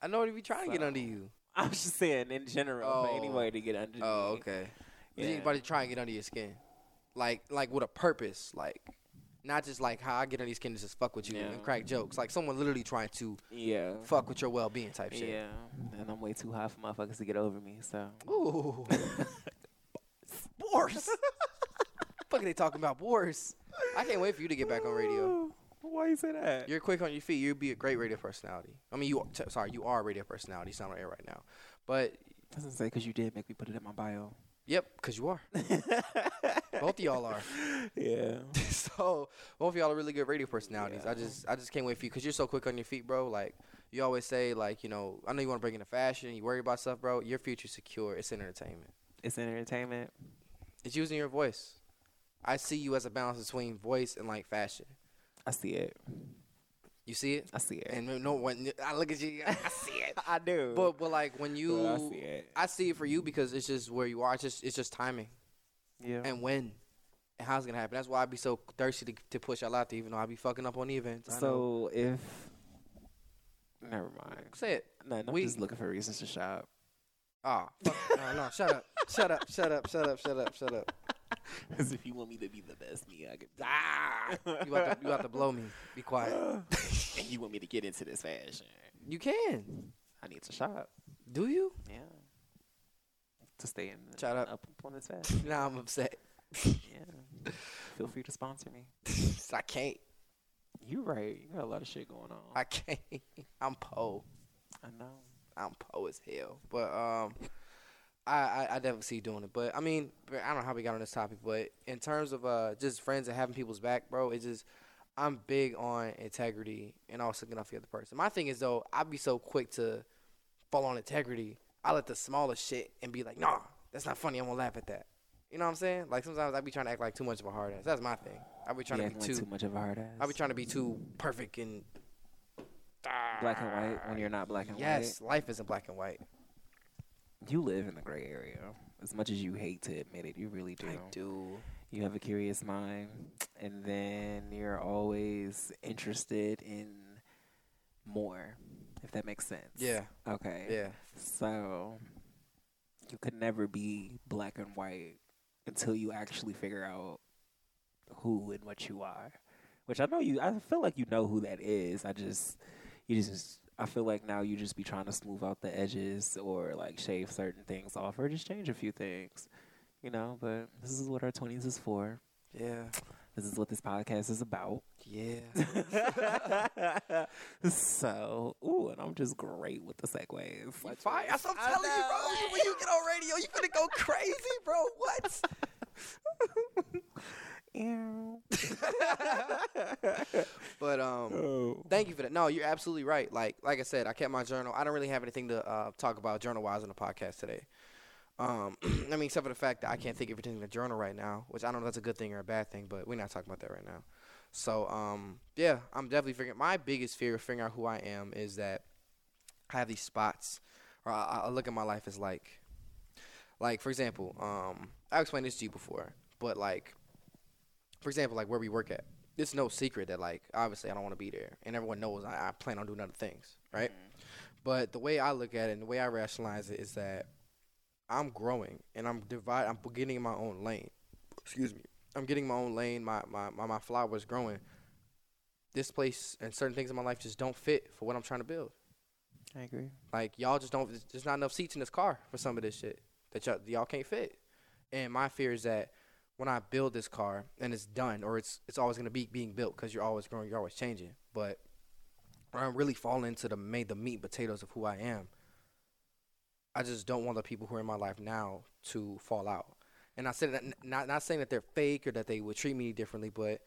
I know they be trying to get under you. I'm just saying in general for Oh. anybody to get under. Oh, me. okay. Yeah. Did anybody try to get under your skin? Like like with a purpose, like not just like how I get under your skin to just fuck with you Yeah. and crack jokes. Like someone literally trying to Yeah. fuck with your well being type shit. Yeah. And I'm way too high for motherfuckers to get over me. So. Ooh. Wars. fuck are they talking about wars? I can't wait for you to get back on radio. Why you say that? You're quick on your feet. You'd be a great radio personality. I mean, you t- sorry, you are a radio personality. It's not on air right now, but Doesn't say because you did make me put it in my bio. yep, cause you are. Both of y'all are. Yeah. so both of y'all are really good radio personalities. I just I just can't wait for you because you're so quick on your feet, bro. Like you always say, like you know, I know you want to bring into fashion. You worry about stuff, bro. Your future's secure. It's in entertainment. It's entertainment. It's using your voice. I see you as a balance between voice and like fashion. I see it. You see it, I see it. and no one, I look at you, I see it. I do. But but like when you, But I see it. I see it for you because it's just where you are. It's just it's just timing yeah. and when and how's it's gonna happen. That's why I be so thirsty to, to push y'all out there, even though I be fucking up on the events. I know. so if. Never mind. say it. No, I'm We- just looking for reasons to shop. Oh, fuck. no, no, shut up. Shut up, shut up, shut up, shut up, shut up. Because if you want me to be the best me, I could. Ah, you about, to, you about to blow me. Be quiet. and you want me to get into this fashion, You can. I need to shop. Do you? Yeah. To stay in. Shut up. Up on this fashion. Now I'm upset. yeah. Feel free to sponsor me. I can't. You right. You got a lot of shit going on. I can't. I'm Poe. I know. I'm po as hell. But um, I, I I definitely see you doing it. But I mean, I don't know how we got on this topic. But in terms of uh, just friends and having people's back, bro, it's just I'm big on integrity and also out for the other person. My thing is though, I'd be so quick to fall on integrity. I let the smallest shit and be like, nah, that's not funny. I'm gonna laugh at that. You know what I'm saying? Like sometimes I be trying to act like too much of a hard ass. That's my thing. I be trying you to be like too. too much of a hard ass. I be trying to be too perfect and black and white when you're not black and white. yes, life isn't black and white. white. You live in the gray area. As much as you hate to admit it, you really do. I do. You have a curious mind, and then you're always interested in more, if that makes sense. Yeah. Okay. Yeah. So you could never be black and white until you actually figure out who and what you are. Which I know you I feel like you know who that is. I just you just I feel like now you just be trying to smooth out the edges or like shave certain things off or just change a few things. You know, but this is what our twenties is for. Yeah. This is what this podcast is about. Yeah. so, ooh, and I'm just great with the segues. Like, Fire. That's what I'm telling you, bro. When you get on radio, you're going to go crazy, bro. What? But um, oh. thank you for that. No, you're absolutely right. Like like I said, I kept my journal. I don't really have anything to uh, talk about journal wise on the podcast today. Um, I mean, except for the fact that I can't think of anything to journal right now, which I don't know if that's a good thing or a bad thing, but we're not talking about that right now. So um, yeah, I'm definitely figuring. My biggest fear of figuring out who I am is that I have these spots, or I, I look at my life as like, like for example, um, I explained this to you before, but like, for example, like where we work at, it's no secret that like obviously I don't want to be there, and everyone knows I, I plan on doing other things, right? Mm-hmm. But the way I look at it and the way I rationalize it is that I'm growing and I'm divide. I'm getting my own lane. Excuse me. I'm getting my own lane. My my my, my flower is growing. This place and certain things in my life just don't fit for what I'm trying to build. I agree. Like y'all just don't. There's not enough seats in this car for some of this shit that y'all, y'all can't fit. And my fear is that when I build this car and it's done, or it's it's always gonna be being built because you're always growing, you're always changing. But when I really fall into the made the meat and potatoes of who I am, I just don't want the people who are in my life now to fall out. And I said that not not saying that they're fake or that they would treat me differently, but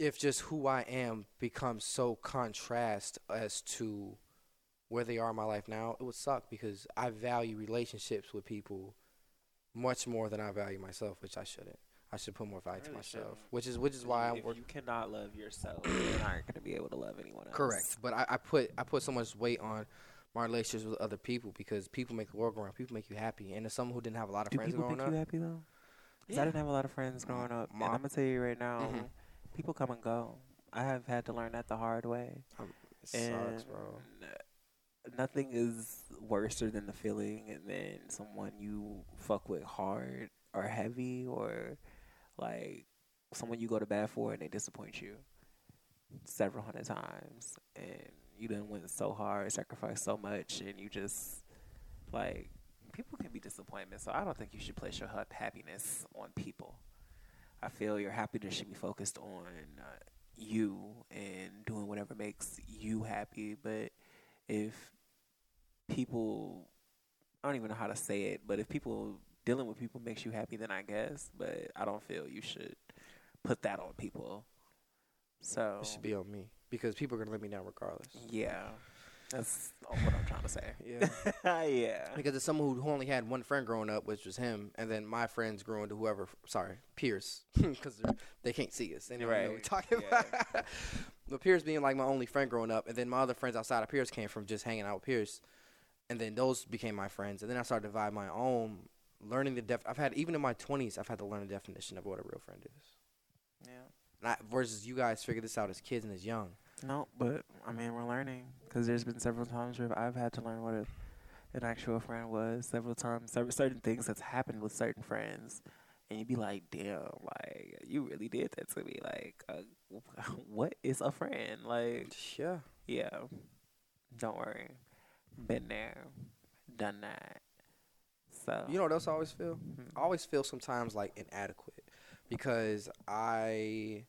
if just who I am becomes so contrast as to where they are in my life now, it would suck because I value relationships with people much more than I value myself, which I shouldn't. I should put more value to myself, shouldn't. which is which is why I'm if work- you cannot love yourself, you're not going to be able to love anyone else. correct. But I, I put I put so much weight on my relationships with other people because people make the world go around. People make you happy, and as someone who didn't have a lot of Do friends people growing make up, you happy though? 'Cause Yeah. I didn't have a lot of friends growing up, My- and I'm gonna tell you right now, Mhm. people come and go. I have had to learn that the hard way. it sucks, bro. Nothing is worse than the feeling and then someone you fuck with hard or heavy or like someone you go to bat for and they disappoint you several hundred times and you done went so hard, sacrificed so much and you just like people can be disappointment, so I don't think you should place your happiness on people. I feel your happiness should be focused on uh, you and doing whatever makes you happy. But if people, I don't even know how to say it, but if people dealing with people makes you happy, then I guess. But I don't feel you should put that on people. So It should be on me because people are gonna let me down regardless. yeah, that's what I'm trying to say. Yeah. yeah. Because it's someone who only had one friend growing up, which was him, and then my friends grew into whoever. Sorry, Pierce, because they can't see us. They don't know what we're talking yeah. about. but Pierce being like my only friend growing up, and then my other friends outside of Pierce came from just hanging out with Pierce, and then those became my friends, and then I started to divide my own, learning the def. I've had even in my twenties, I've had to learn the definition of what a real friend is. Yeah. And I, versus you guys figured this out as kids and as young. No, but I mean we're learning because there's been several times where I've had to learn what a, an actual friend was. Several times, several, certain things that's happened with certain friends, and you'd be like, "Damn, like you really did that to me. Like, uh, what is a friend? Like, Yeah. yeah, don't worry, been there, done that. So You know what else I always feel? Mhm. I always feel sometimes like inadequate because I,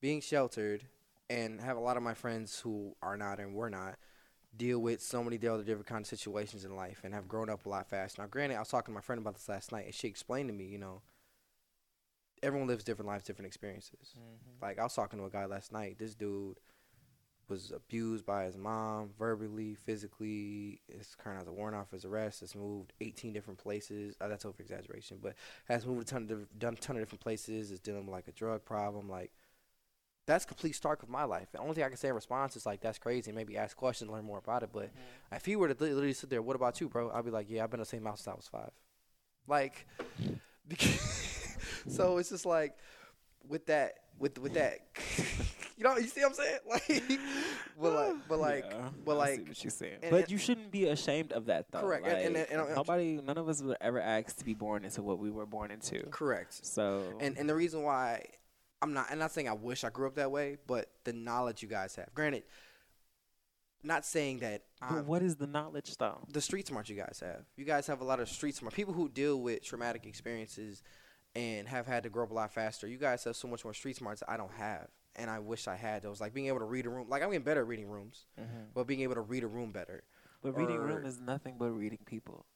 being sheltered and have a lot of my friends who are not and were not, deal with so many other different kind of situations in life and have grown up a lot faster. Now, granted, I was talking to my friend about this last night and she explained to me, you know, everyone lives different lives, different experiences. Mhm. Like I was talking to a guy last night. This dude was abused by his mom, verbally, physically. His current has a warrant off his arrest. Has moved 18 different places. Uh, that's over exaggeration, but has moved a ton of done a ton of different places. Is dealing with like a drug problem. Like that's complete stark of my life. The only thing I can say in response is like that's crazy. Maybe ask questions, learn more about it. But if he were to literally sit there, what about you, bro? I'd be like, yeah, I've been the same house since I was five. Like, so it's just like with that, with with that, you know, you see what I'm saying? Like, but like, but like, Yeah, but I see what you're saying. and- but and- you shouldn't be ashamed of that, though. Correct, and- and- Like, and- and- nobody, none of us were ever asked to be born into what we were born into. correct. So, And and the reason why I'm not, I'm not saying I wish I grew up that way, but the knowledge you guys have. Granted, not saying that but I'm, what is the knowledge, though? the street smart you guys have. You guys have a lot of street smart people who deal with traumatic experiences and have had to grow up a lot faster. You guys have so much more street smarts that I don't have, and I wish I had those. Like being able to read a room. Like I'm getting better at reading rooms, Mm-hmm. but being able to read a room better. But reading or- room is nothing but reading people.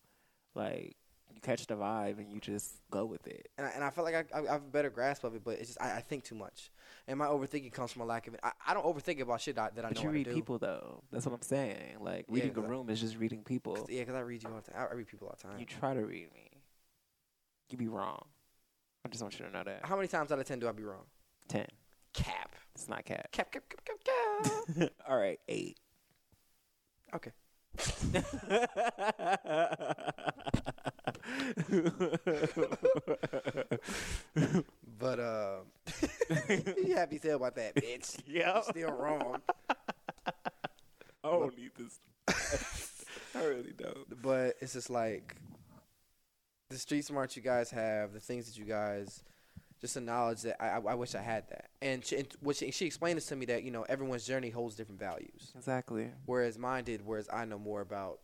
Like you catch the vibe and you just go with it. And I, and I feel like I, I I have a better grasp of it, but it's just I, I think too much, and my overthinking comes from a lack of it. I, I don't overthink about shit that, that I But know you read people though. That's what I'm saying. Like Yeah, reading a room is just reading people. 'Cause- Yeah, because I read you all the time. I read people all the time. You try to read me. You be wrong. I just want you to know that. How many times out of ten do I be wrong? Ten. Cap. It's not cat. Cap. Cap. Cap. Cap. Cap. All right, eight. okay. But uh, you happy to tell about that, bitch? yeah. You're still wrong. I don't need this. I really don't. But it's just like the street smarts you guys have, the things that you guys, just the knowledge that I, I, wish I had that. And she, and what she, she explained this to me that you know everyone's journey holds different values, Exactly. whereas mine did. Whereas I know more about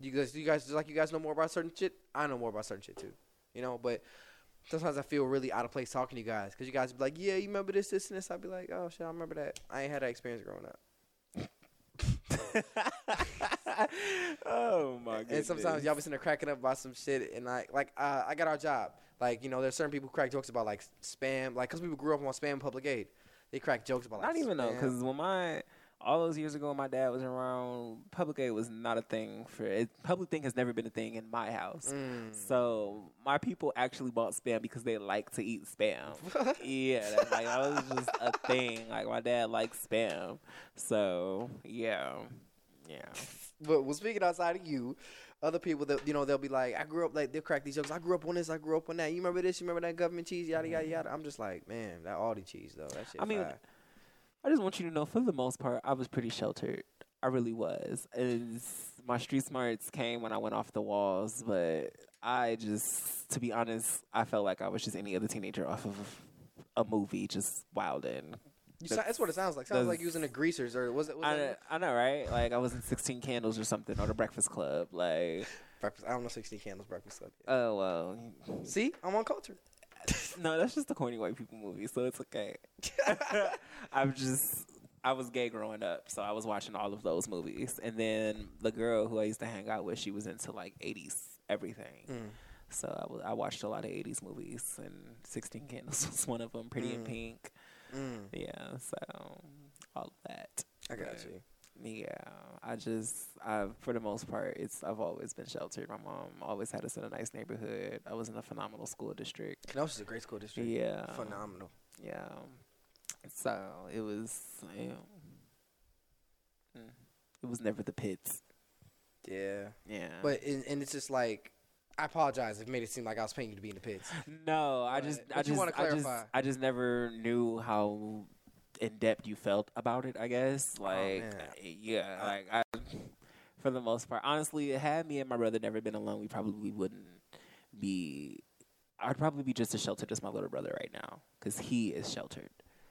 you guys. You guys just like you guys know more about certain shit. I know more about certain shit too. You know, but. Sometimes I feel really out of place talking to you guys because you guys be like, "Yeah, you remember this, this, and this." I'd be like, "Oh shit, I remember that. I ain't had that experience growing up." oh my god. And sometimes y'all be sitting there cracking up about some shit, and I like uh, I got our job. Like you know, there's certain people who crack jokes about like spam, like because people grew up on spam public aid. They crack jokes about like Not even though, because when my all those years ago, when my dad was around. Public aid was not a thing for it. Public thing has never been a thing in my house. Mm. So my people actually bought spam because they like to eat spam. yeah, that, like that was just a thing. Like my dad likes spam. So yeah, yeah. But well, speaking outside of you, other people that you know they'll be like, I grew up like they'll crack these jokes. I grew up on this. I grew up on that. You remember this? You remember that government cheese? Yada yada mm-hmm. yada. I'm just like, man, that Aldi cheese though. That shit. I mean, fire. I just want you to know, for the most part, I was pretty sheltered. I really was. Is my street smarts came when I went off the walls, but I just, to be honest, I felt like I was just any other teenager off of a movie, just wilding. You sound, that's what it sounds like. Sounds like you was in the Greasers or was it? Was I, it I know, right? Like I was in Sixteen Candles or something, or the Breakfast Club. Like, breakfast? I don't know. Sixteen Candles Breakfast Club. oh well, See, I'm on culture. no, that's just the corny white people movie, so it's okay. I'm just I was gay growing up, so I was watching all of those movies. And then the girl who I used to hang out with, she was into like 80s everything. Mm. So I, w- I watched a lot of 80s movies, and 16 Candles was one of them, Pretty in Mm. Pink. Mm. Yeah, so all of that. I got But, you. Yeah, I just, I for the most part, it's I've always been sheltered. My mom always had us in a nice neighborhood. I was in a phenomenal school district. Kenosha's a great school district. Yeah, Phenomenal. yeah. So it was, you know, mm, it was never the pits. Yeah. Yeah. But and, and it's just like I apologize if it made it seem like I was paying you to be in the pits. no, I just, I just, I just. I just never knew how in depth you felt about it. I guess, oh, like, man. Eh, yeah, like I, for the most part, honestly, had me and my brother never been alone, we probably wouldn't be. I'd probably be just as sheltered as my little brother right now, because he is sheltered.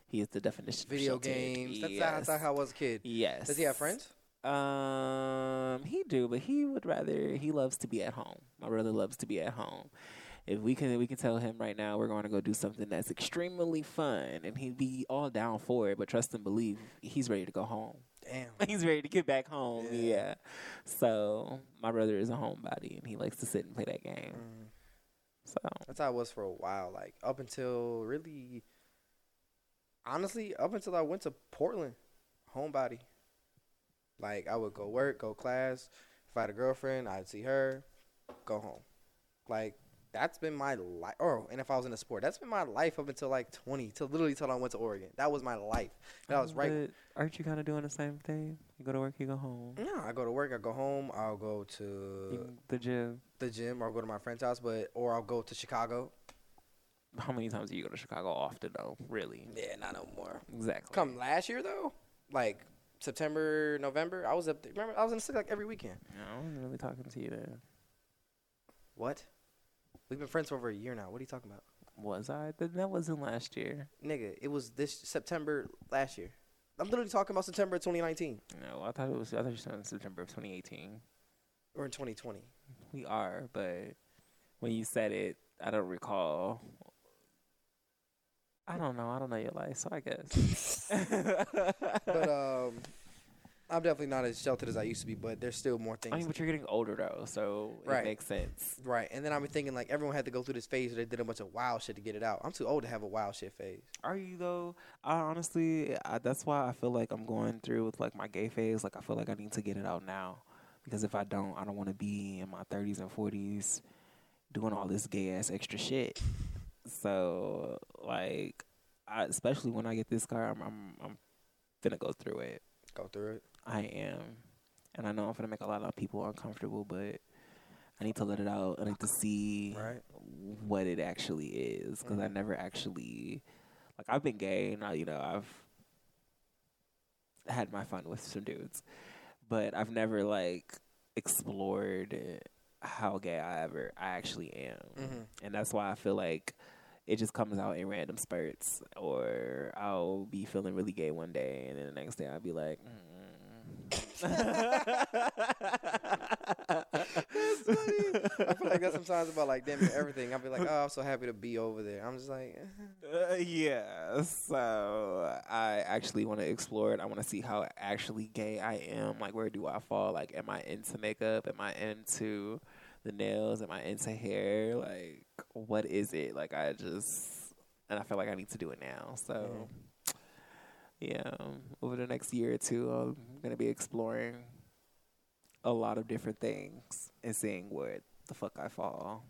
He is the definition. of Video sheltered. games. That's, yes. that's how I was a kid. Yes. Does he have friends? Um, he do, but he would rather he loves to be at home. My brother loves to be at home. If we can, we can tell him right now we're going to go do something that's extremely fun, and he'd be all down for it. But trust and believe, he's ready to go home. Damn. He's ready to get back home. Yeah. Yeah. So my brother is a homebody, and he likes to sit and play that game. Mm. So That's how I was for a while. Like up until really, honestly, up until I went to Portland, homebody. Like I would go work, go class. If I had a girlfriend, I'd see her, go home. Like that's been my life. Oh, and if I was in a sport, that's been my life up until like twenty, till literally till I went to Oregon. That was my life. That was right. But aren't you kind of doing the same thing? You go to work, you go home. No, I go to work, I go home, I'll go to the gym. the gym, or I'll go to my friend's house, but or I'll go to Chicago. How many times do you go to Chicago? Often though, really. Yeah, not no more. Exactly. Come last year though, like September, November, I was up there. Remember, I was in the city like every weekend. No, I wasn't really talking to you then. What? We've been friends for over a year now. What are you talking about, Was I? Then that wasn't last year. nigga? It was this September last year. I'm literally talking about September 2019 No, I thought it was. I thought you said in September of 2018. or in 2020. We are, but when you said it, I don't recall. I don't know. I don't know your life, so I guess. But um, I'm definitely not as sheltered as I used to be. But there's still more things. I mean, but you're getting older though, so Right. it makes sense. right, and then I'm thinking like everyone had to go through this phase where they did a bunch of wild shit to get it out. I'm too old to have a wild shit phase. Are you though? I honestly, I, that's why I feel like I'm going through with like my gay phase. Like I feel like I need to get it out now, because if I don't, I don't want to be in my 30s and 40s doing all this gay ass extra shit. So like, I, especially when I get this car, I'm I'm I'm gonna go through it. Go through it. I am, and I know I'm gonna make a lot of people uncomfortable, but I need to let it out. I need to see Right. what it actually is because I Mhm. never actually like I've been gay and I, you know I've had my fun with some dudes, but I've never like explored how gay I ever I actually am, Mhm. and that's why I feel like it just comes out in random spurts, or I'll be feeling really gay one day, and then the next day I'll be like. That's funny. I feel like that sometimes about like damn everything. I'll be like, oh, I'm so happy to be over there. I'm just like, Uh, yeah, so I actually want to explore it. I want to see how actually gay I am. Like, where do I fall? Like, am I into makeup? Am I into the nails? Am I into hair? Like, what is it? Like, I just, and I feel like I need to do it now. So, yeah, over the next year or two, I'm going to be exploring a lot of different things and seeing where the fuck I fall.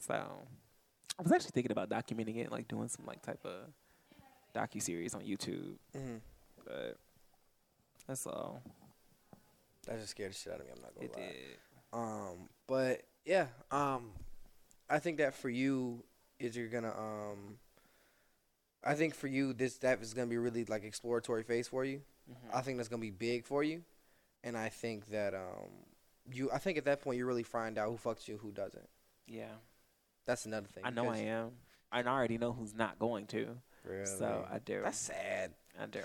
So, I was actually thinking about documenting it, like doing some like type of docu series on YouTube, mhm. but that's all. that just scared the shit out of me. I'm not gonna It lie. did. Um, but yeah, um, I think that for you is you're gonna um, I think for you this that is gonna be really like exploratory phase for you. I think that's gonna be big for you, and I think that um you I think at that point you really find out who fucks you, who doesn't. Yeah, That's another thing. I know I am. And I already know who's not going to. Really? So I do. That's sad. I do.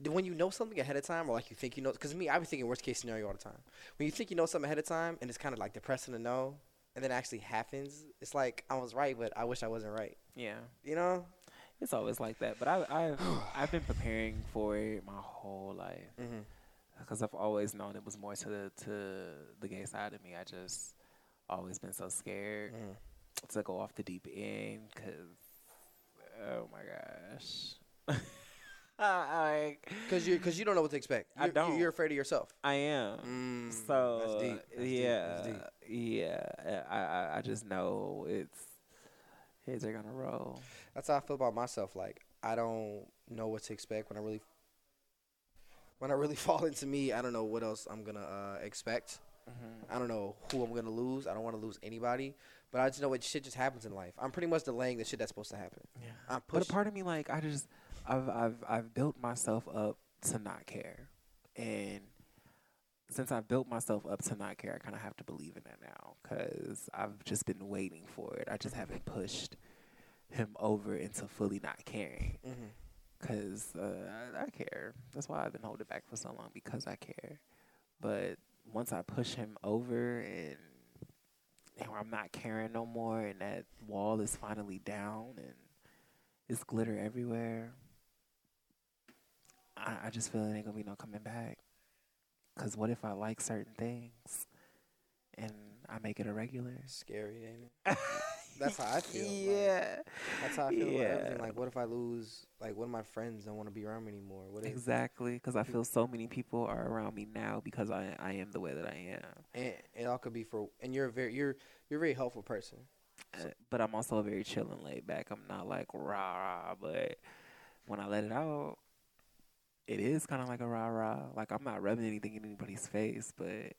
Do- When you know something ahead of time, or like you think you know, because me, I be thinking worst case scenario all the time. When you think you know something ahead of time, and it's kind of like depressing to know, and then it actually happens, it's like I was right, but I wish I wasn't right. Yeah. You know? It's always like that. But I, I've I've been preparing for it my whole life Mm-hmm. because I've always known it was more to the to the gay side of me. I just always been so scared Mm. to go off the deep end because oh my gosh. I, Because you, because you don't know what to expect. I You're, don't. You're afraid of yourself. I am. Mm, So that's deep. That's deep. yeah, That's deep. yeah. I, I I just know it's heads are gonna roll. That's how I feel about myself. Like I don't know what to expect when I really, when I really fall into me. I don't know what else I'm gonna uh, expect. Mm-hmm. I don't know who I'm gonna lose. I don't want to lose anybody. But I just know what shit just happens in life. I'm pretty much delaying the shit that's supposed to happen. Yeah. I'm But a part of me, like, I just, I've, I've, I've built myself up to not care, and since I've built myself up to not care, I kind of have to believe in that now because I've just been waiting for it. I just haven't pushed him over into fully not caring because uh, I, I care. That's why I've been holding back for so long because I care. But once I push him over and, and I'm not caring no more, and that wall is finally down and it's glitter everywhere, I, I just feel it ain't gonna be no coming back. Cause what if I like certain things and I make it a regular? Scary, ain't it? That's how I feel, like, Yeah. That's how I feel about everything. Like, what if I lose? Like, what if my friends don't want to be around me anymore? What if? Exactly, because I feel so many people are around me now because I I am the way that I am. And it all could be for. And you're a very you're you're a very helpful person. Uh, But I'm also very chill and laid back. I'm not like rah rah, but when I let it out, it is kind of like a rah rah. Like I'm not rubbing anything in anybody's face, but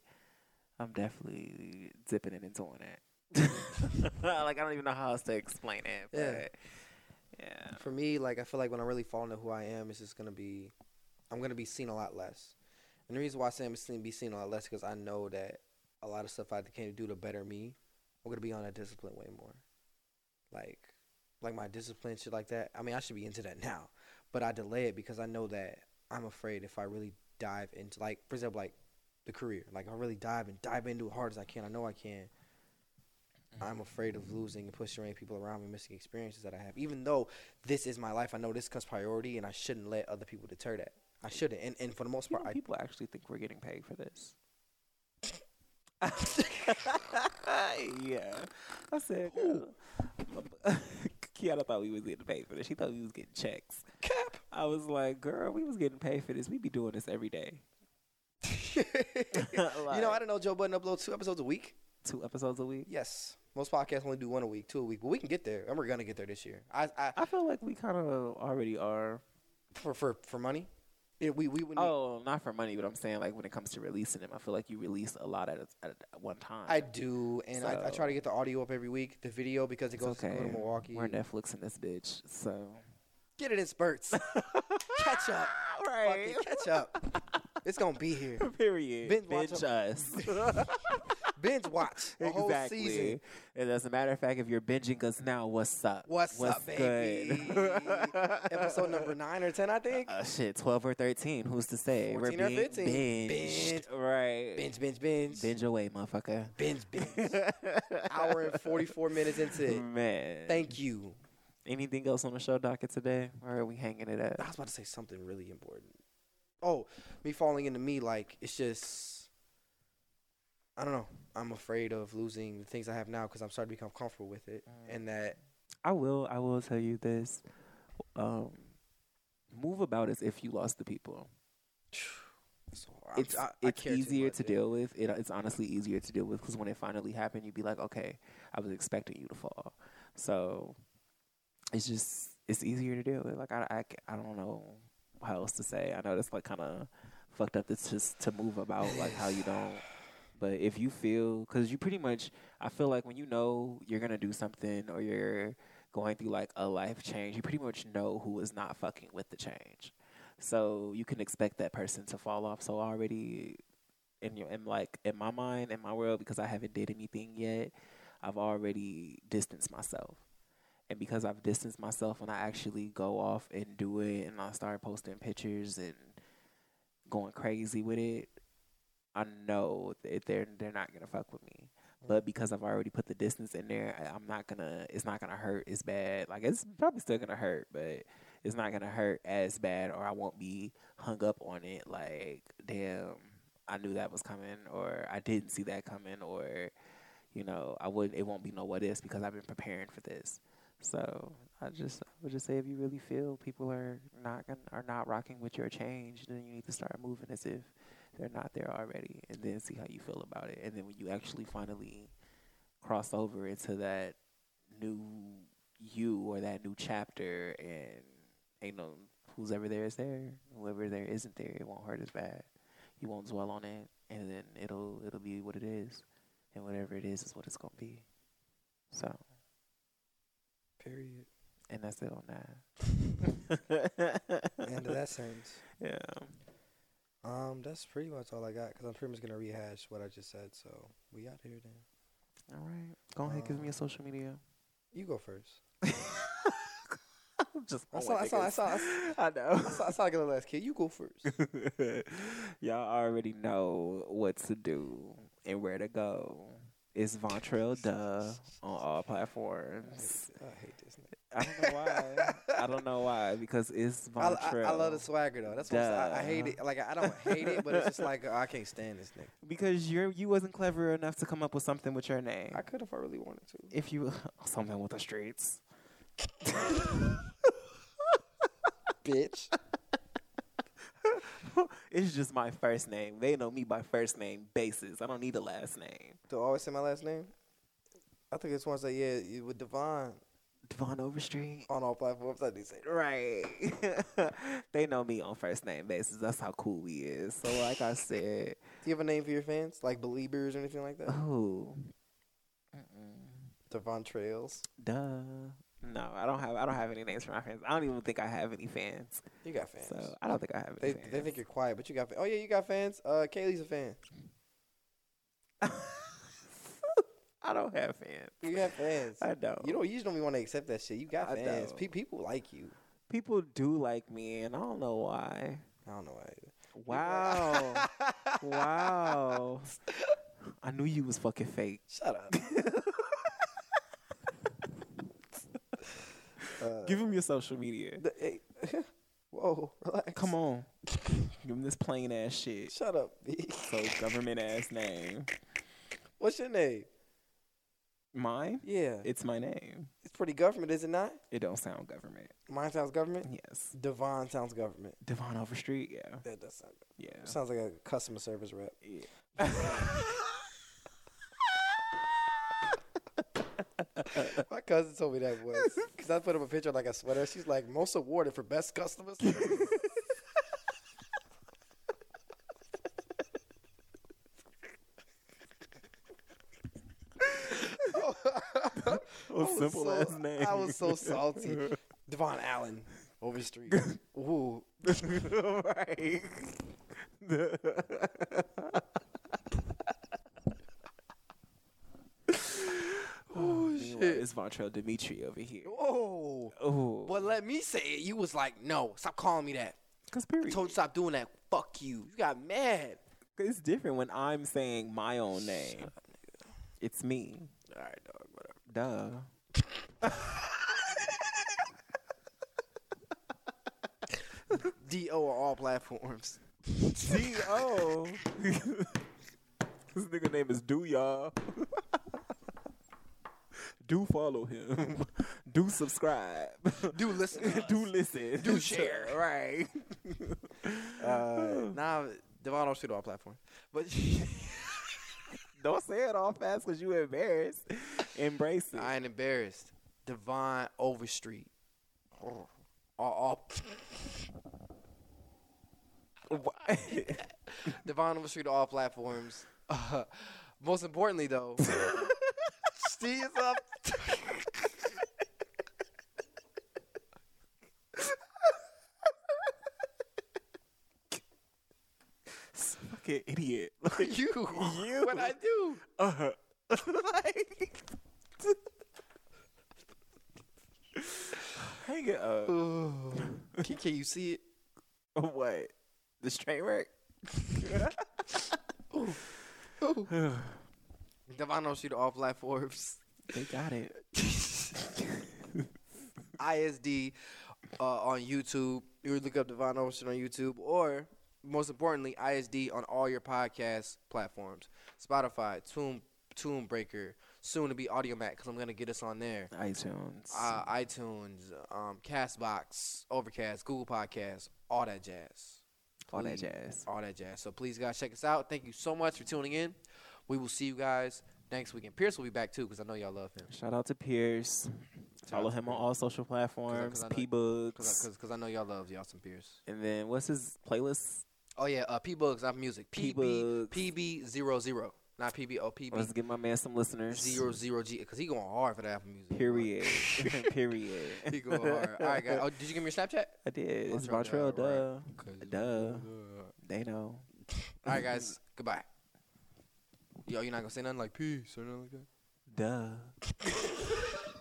I'm definitely zipping it and doing it. like I don't even know how else to explain it. But Yeah. yeah. For me, like I feel like when I really fall into who I am, it's just gonna be, I'm gonna be seen a lot less. And the reason why I say I'm seen be seen a lot less because I know that a lot of stuff I can do to better me, I'm gonna be on that discipline way more. Like, like my discipline shit like that. I mean, I should be into that now, but I delay it because I know that I'm afraid if I really dive into like, for example, like the career, like I really dive and dive into it hard as I can. I know I can. I'm afraid of losing and pushing people around me, missing experiences that I have. Even though this is my life, I know this comes priority, and I shouldn't let other people deter that. I shouldn't. And and for the most You part, know, I people actually think we're getting paid for this. yeah, I said. Uh, Girl, Kiana thought we was getting paid for this. She thought we was getting checks. cap. I was like, girl, we was getting paid for this. We be doing this every day. you know, I didn't know Joe Budden uploads two episodes a week. Two episodes a week. Yes, most podcasts only do one a week, two a week, but we can get there, and we're gonna get there this year. I, I I feel like we kind of already are. for for for money. Yeah, we we would. Need, Oh, not for money, but I'm saying like when it comes to releasing them, I feel like you release a lot at, a, at one time. I do, and I, I try to get the audio up every week, the video because it goes to okay. Milwaukee. We're Netflix in this bitch, so Get it in spurts. catch up, right. Fucking catch up. It's gonna be here. Period. Binge Binge a- us. Binge watch a whole exactly. season. And as a matter of fact, if you're binging us now, what's up? What's, up, baby? Episode number nine or ten, I think. Uh, shit, twelve or thirteen. Who's to say? 14 We're or being 15. binged, Binge. right? Binge, binge, binge, binge away, motherfucker. binge, binge. Hour and forty-four minutes into it. Man, Thank you. Anything else on the show docket today? Where are we hanging it at? I was about to say something really important. Oh, me falling into me, like it's just, I don't know. I'm afraid of losing the things I have now because I'm starting to become comfortable with it, Mm. and that I will. I will tell you this. Um, move about as if you lost the people. so it's I- I it's easier much, to yeah. deal with. It, it's honestly easier to deal with because when it finally happened, you'd be like, okay, I was expecting you to fall. So it's just it's easier to deal with. Like I I, I don't know how else to say. I know that's like kind of fucked up. It's just to move about like how you don't. But if you feel, because you pretty much, I feel like when you know you're gonna do something or you're going through like a life change, you pretty much know who is not fucking with the change. So you can expect that person to fall off. So already, in your in like in my mind, in my world, because I haven't did anything yet, I've already distanced myself. And because I've distanced myself when I actually go off and do it and I start posting pictures and going crazy with it, I know that they're they're not gonna fuck with me. But because I've already put the distance in there, I, I'm not gonna. It's not gonna hurt as bad. Like it's probably still gonna hurt, but it's not gonna hurt as bad, or I won't be hung up on it. Like, damn, I knew that was coming, or I didn't see that coming, or you know, I wouldn't. It won't be no what because I've been preparing for this. So I just I would just say if you really feel people are not gonna, are not rocking with your change, then you need to start moving as if they're not there already, and then see how you feel about it. And then when you actually finally cross over into that new you or that new chapter, and ain't no who's ever there is there, whoever there isn't there, it won't hurt as bad. You won't dwell on it, and then it'll it'll be what it is, and whatever it is is what it's gonna be. So, Period. and that's it on that. End of that sentence. Yeah. Um, that's pretty much all I got because I'm pretty much gonna rehash what I just said. So we out here then. All right. Go ahead, give me Um, your social media. You go first. I'm just I saw, I saw, I saw, I saw, I know. I saw, I saw like a little ass kid. You go first. Y'all already know what to do and where to go. It's Vontrell Duh on all platforms. I hate this. Nigga. I don't know why. I don't know why because it's I, I, I love the swagger though. That's what I'm saying. I, I hate it. Like I don't hate it, but it's just like uh, I can't stand this nigga. because you're you wasn't clever enough to come up with something with your name. I could if I really wanted to. if you something with the streets. Bitch. it's just my first name. They know me by first name basis. I don't need a last name. Do I always say my last name? I think it's once that yeah with Devon Devon Overstreet. on all platforms. I do say. Right. they know me on first name basis. That's how cool we is. So like I said, Do you have a name for your fans, like Believers or anything like that? oh, Devon Trails. duh. No, I don't have. I don't have any names for my fans. I don't even think I have any fans. You got fans. So I don't think I have they any they fans. think you're quiet, but you got. Fa- oh yeah, you got fans. Uh, Kaylee's a fan. I don't have fans. You have fans. I don't. You know, you just don't even want to accept that shit. You got I fans. Pe- people like you. People do like me, and I don't know why. I don't know why. Wow. wow. I knew you was fucking fake. Shut up. uh, Give him your social media. the, hey, whoa, relax. Come on. Give him this plain ass shit. Shut up, B. So government ass name. What's your name? Mine? Yeah, It's my name. it's pretty government, is it not? It don't sound government. Mine sounds government. Yes. Devon sounds government. Devon Overstreet, yeah. That does sound. Yeah. Sounds like a customer service rep. yeah. My cousin told me that once because I put up a picture of like a sweater. She's like most awarded for best customer service. A oh, was simple so- ass name. I was so salty. Devon Allen, Overstreet. Ooh, right. oh shit. It's Vontrell Dimitri over here. whoa. Oh, But let me say it. You was like, no, stop calling me that. Cause I told you stop doing that. Fuck you. You got mad. It's different when I'm saying my own name. It's me. All right, dog. Whatever. Duh. Do on all platforms. D O. this nigga name is Do y'all. Do follow him. Do subscribe. Do listen. Do listen. Do share. Right. Uh, nah, Devon don't shoot all platforms. But Don't say it all fast because you embarrassed. Embrace it. I ain't embarrassed. Devon Overstreet. Oh, all, all Devon Overstreet all platforms. Uh, most importantly, though, Up. fucking idiot. Like, you, You. what I do? Uh huh. like, hang it up. can, can you see it? Oh, what? The train wreck? Devon Street all platforms. They got it. ISD uh, on YouTube. You look up Devon Ocean on YouTube, or most importantly, ISD on all your podcast platforms: Spotify, Tune, Tune Breaker, soon to be Audiomack because I'm gonna get us on there. iTunes. Uh, iTunes, um, Castbox, Overcast, Google Podcasts, all that jazz. all that jazz. All that jazz. So please, guys, check us out. Thank you so much for tuning in. We will see you guys next weekend. Pierce will be back too because I know y'all love him. Shout out to Pierce. Follow him on all social platforms. P Because Books. because I know y'all love y'all some Pierce. And then what's his playlist? Oh yeah, uh, P Bugs, not music. PB P-Bugs. PB zero zero, not PB. Oh PB Let's give my man some listeners. zero zero G because he going hard for the Apple Music. Period. Period. he going hard. All right, guys. Oh, did you give me your Snapchat? I did. It's Vontrell, Vontrell, yeah, duh. right. Duh. They know. All right, guys. Goodbye. Yo, you're not gonna say nothing like peace or nothing like that. Duh.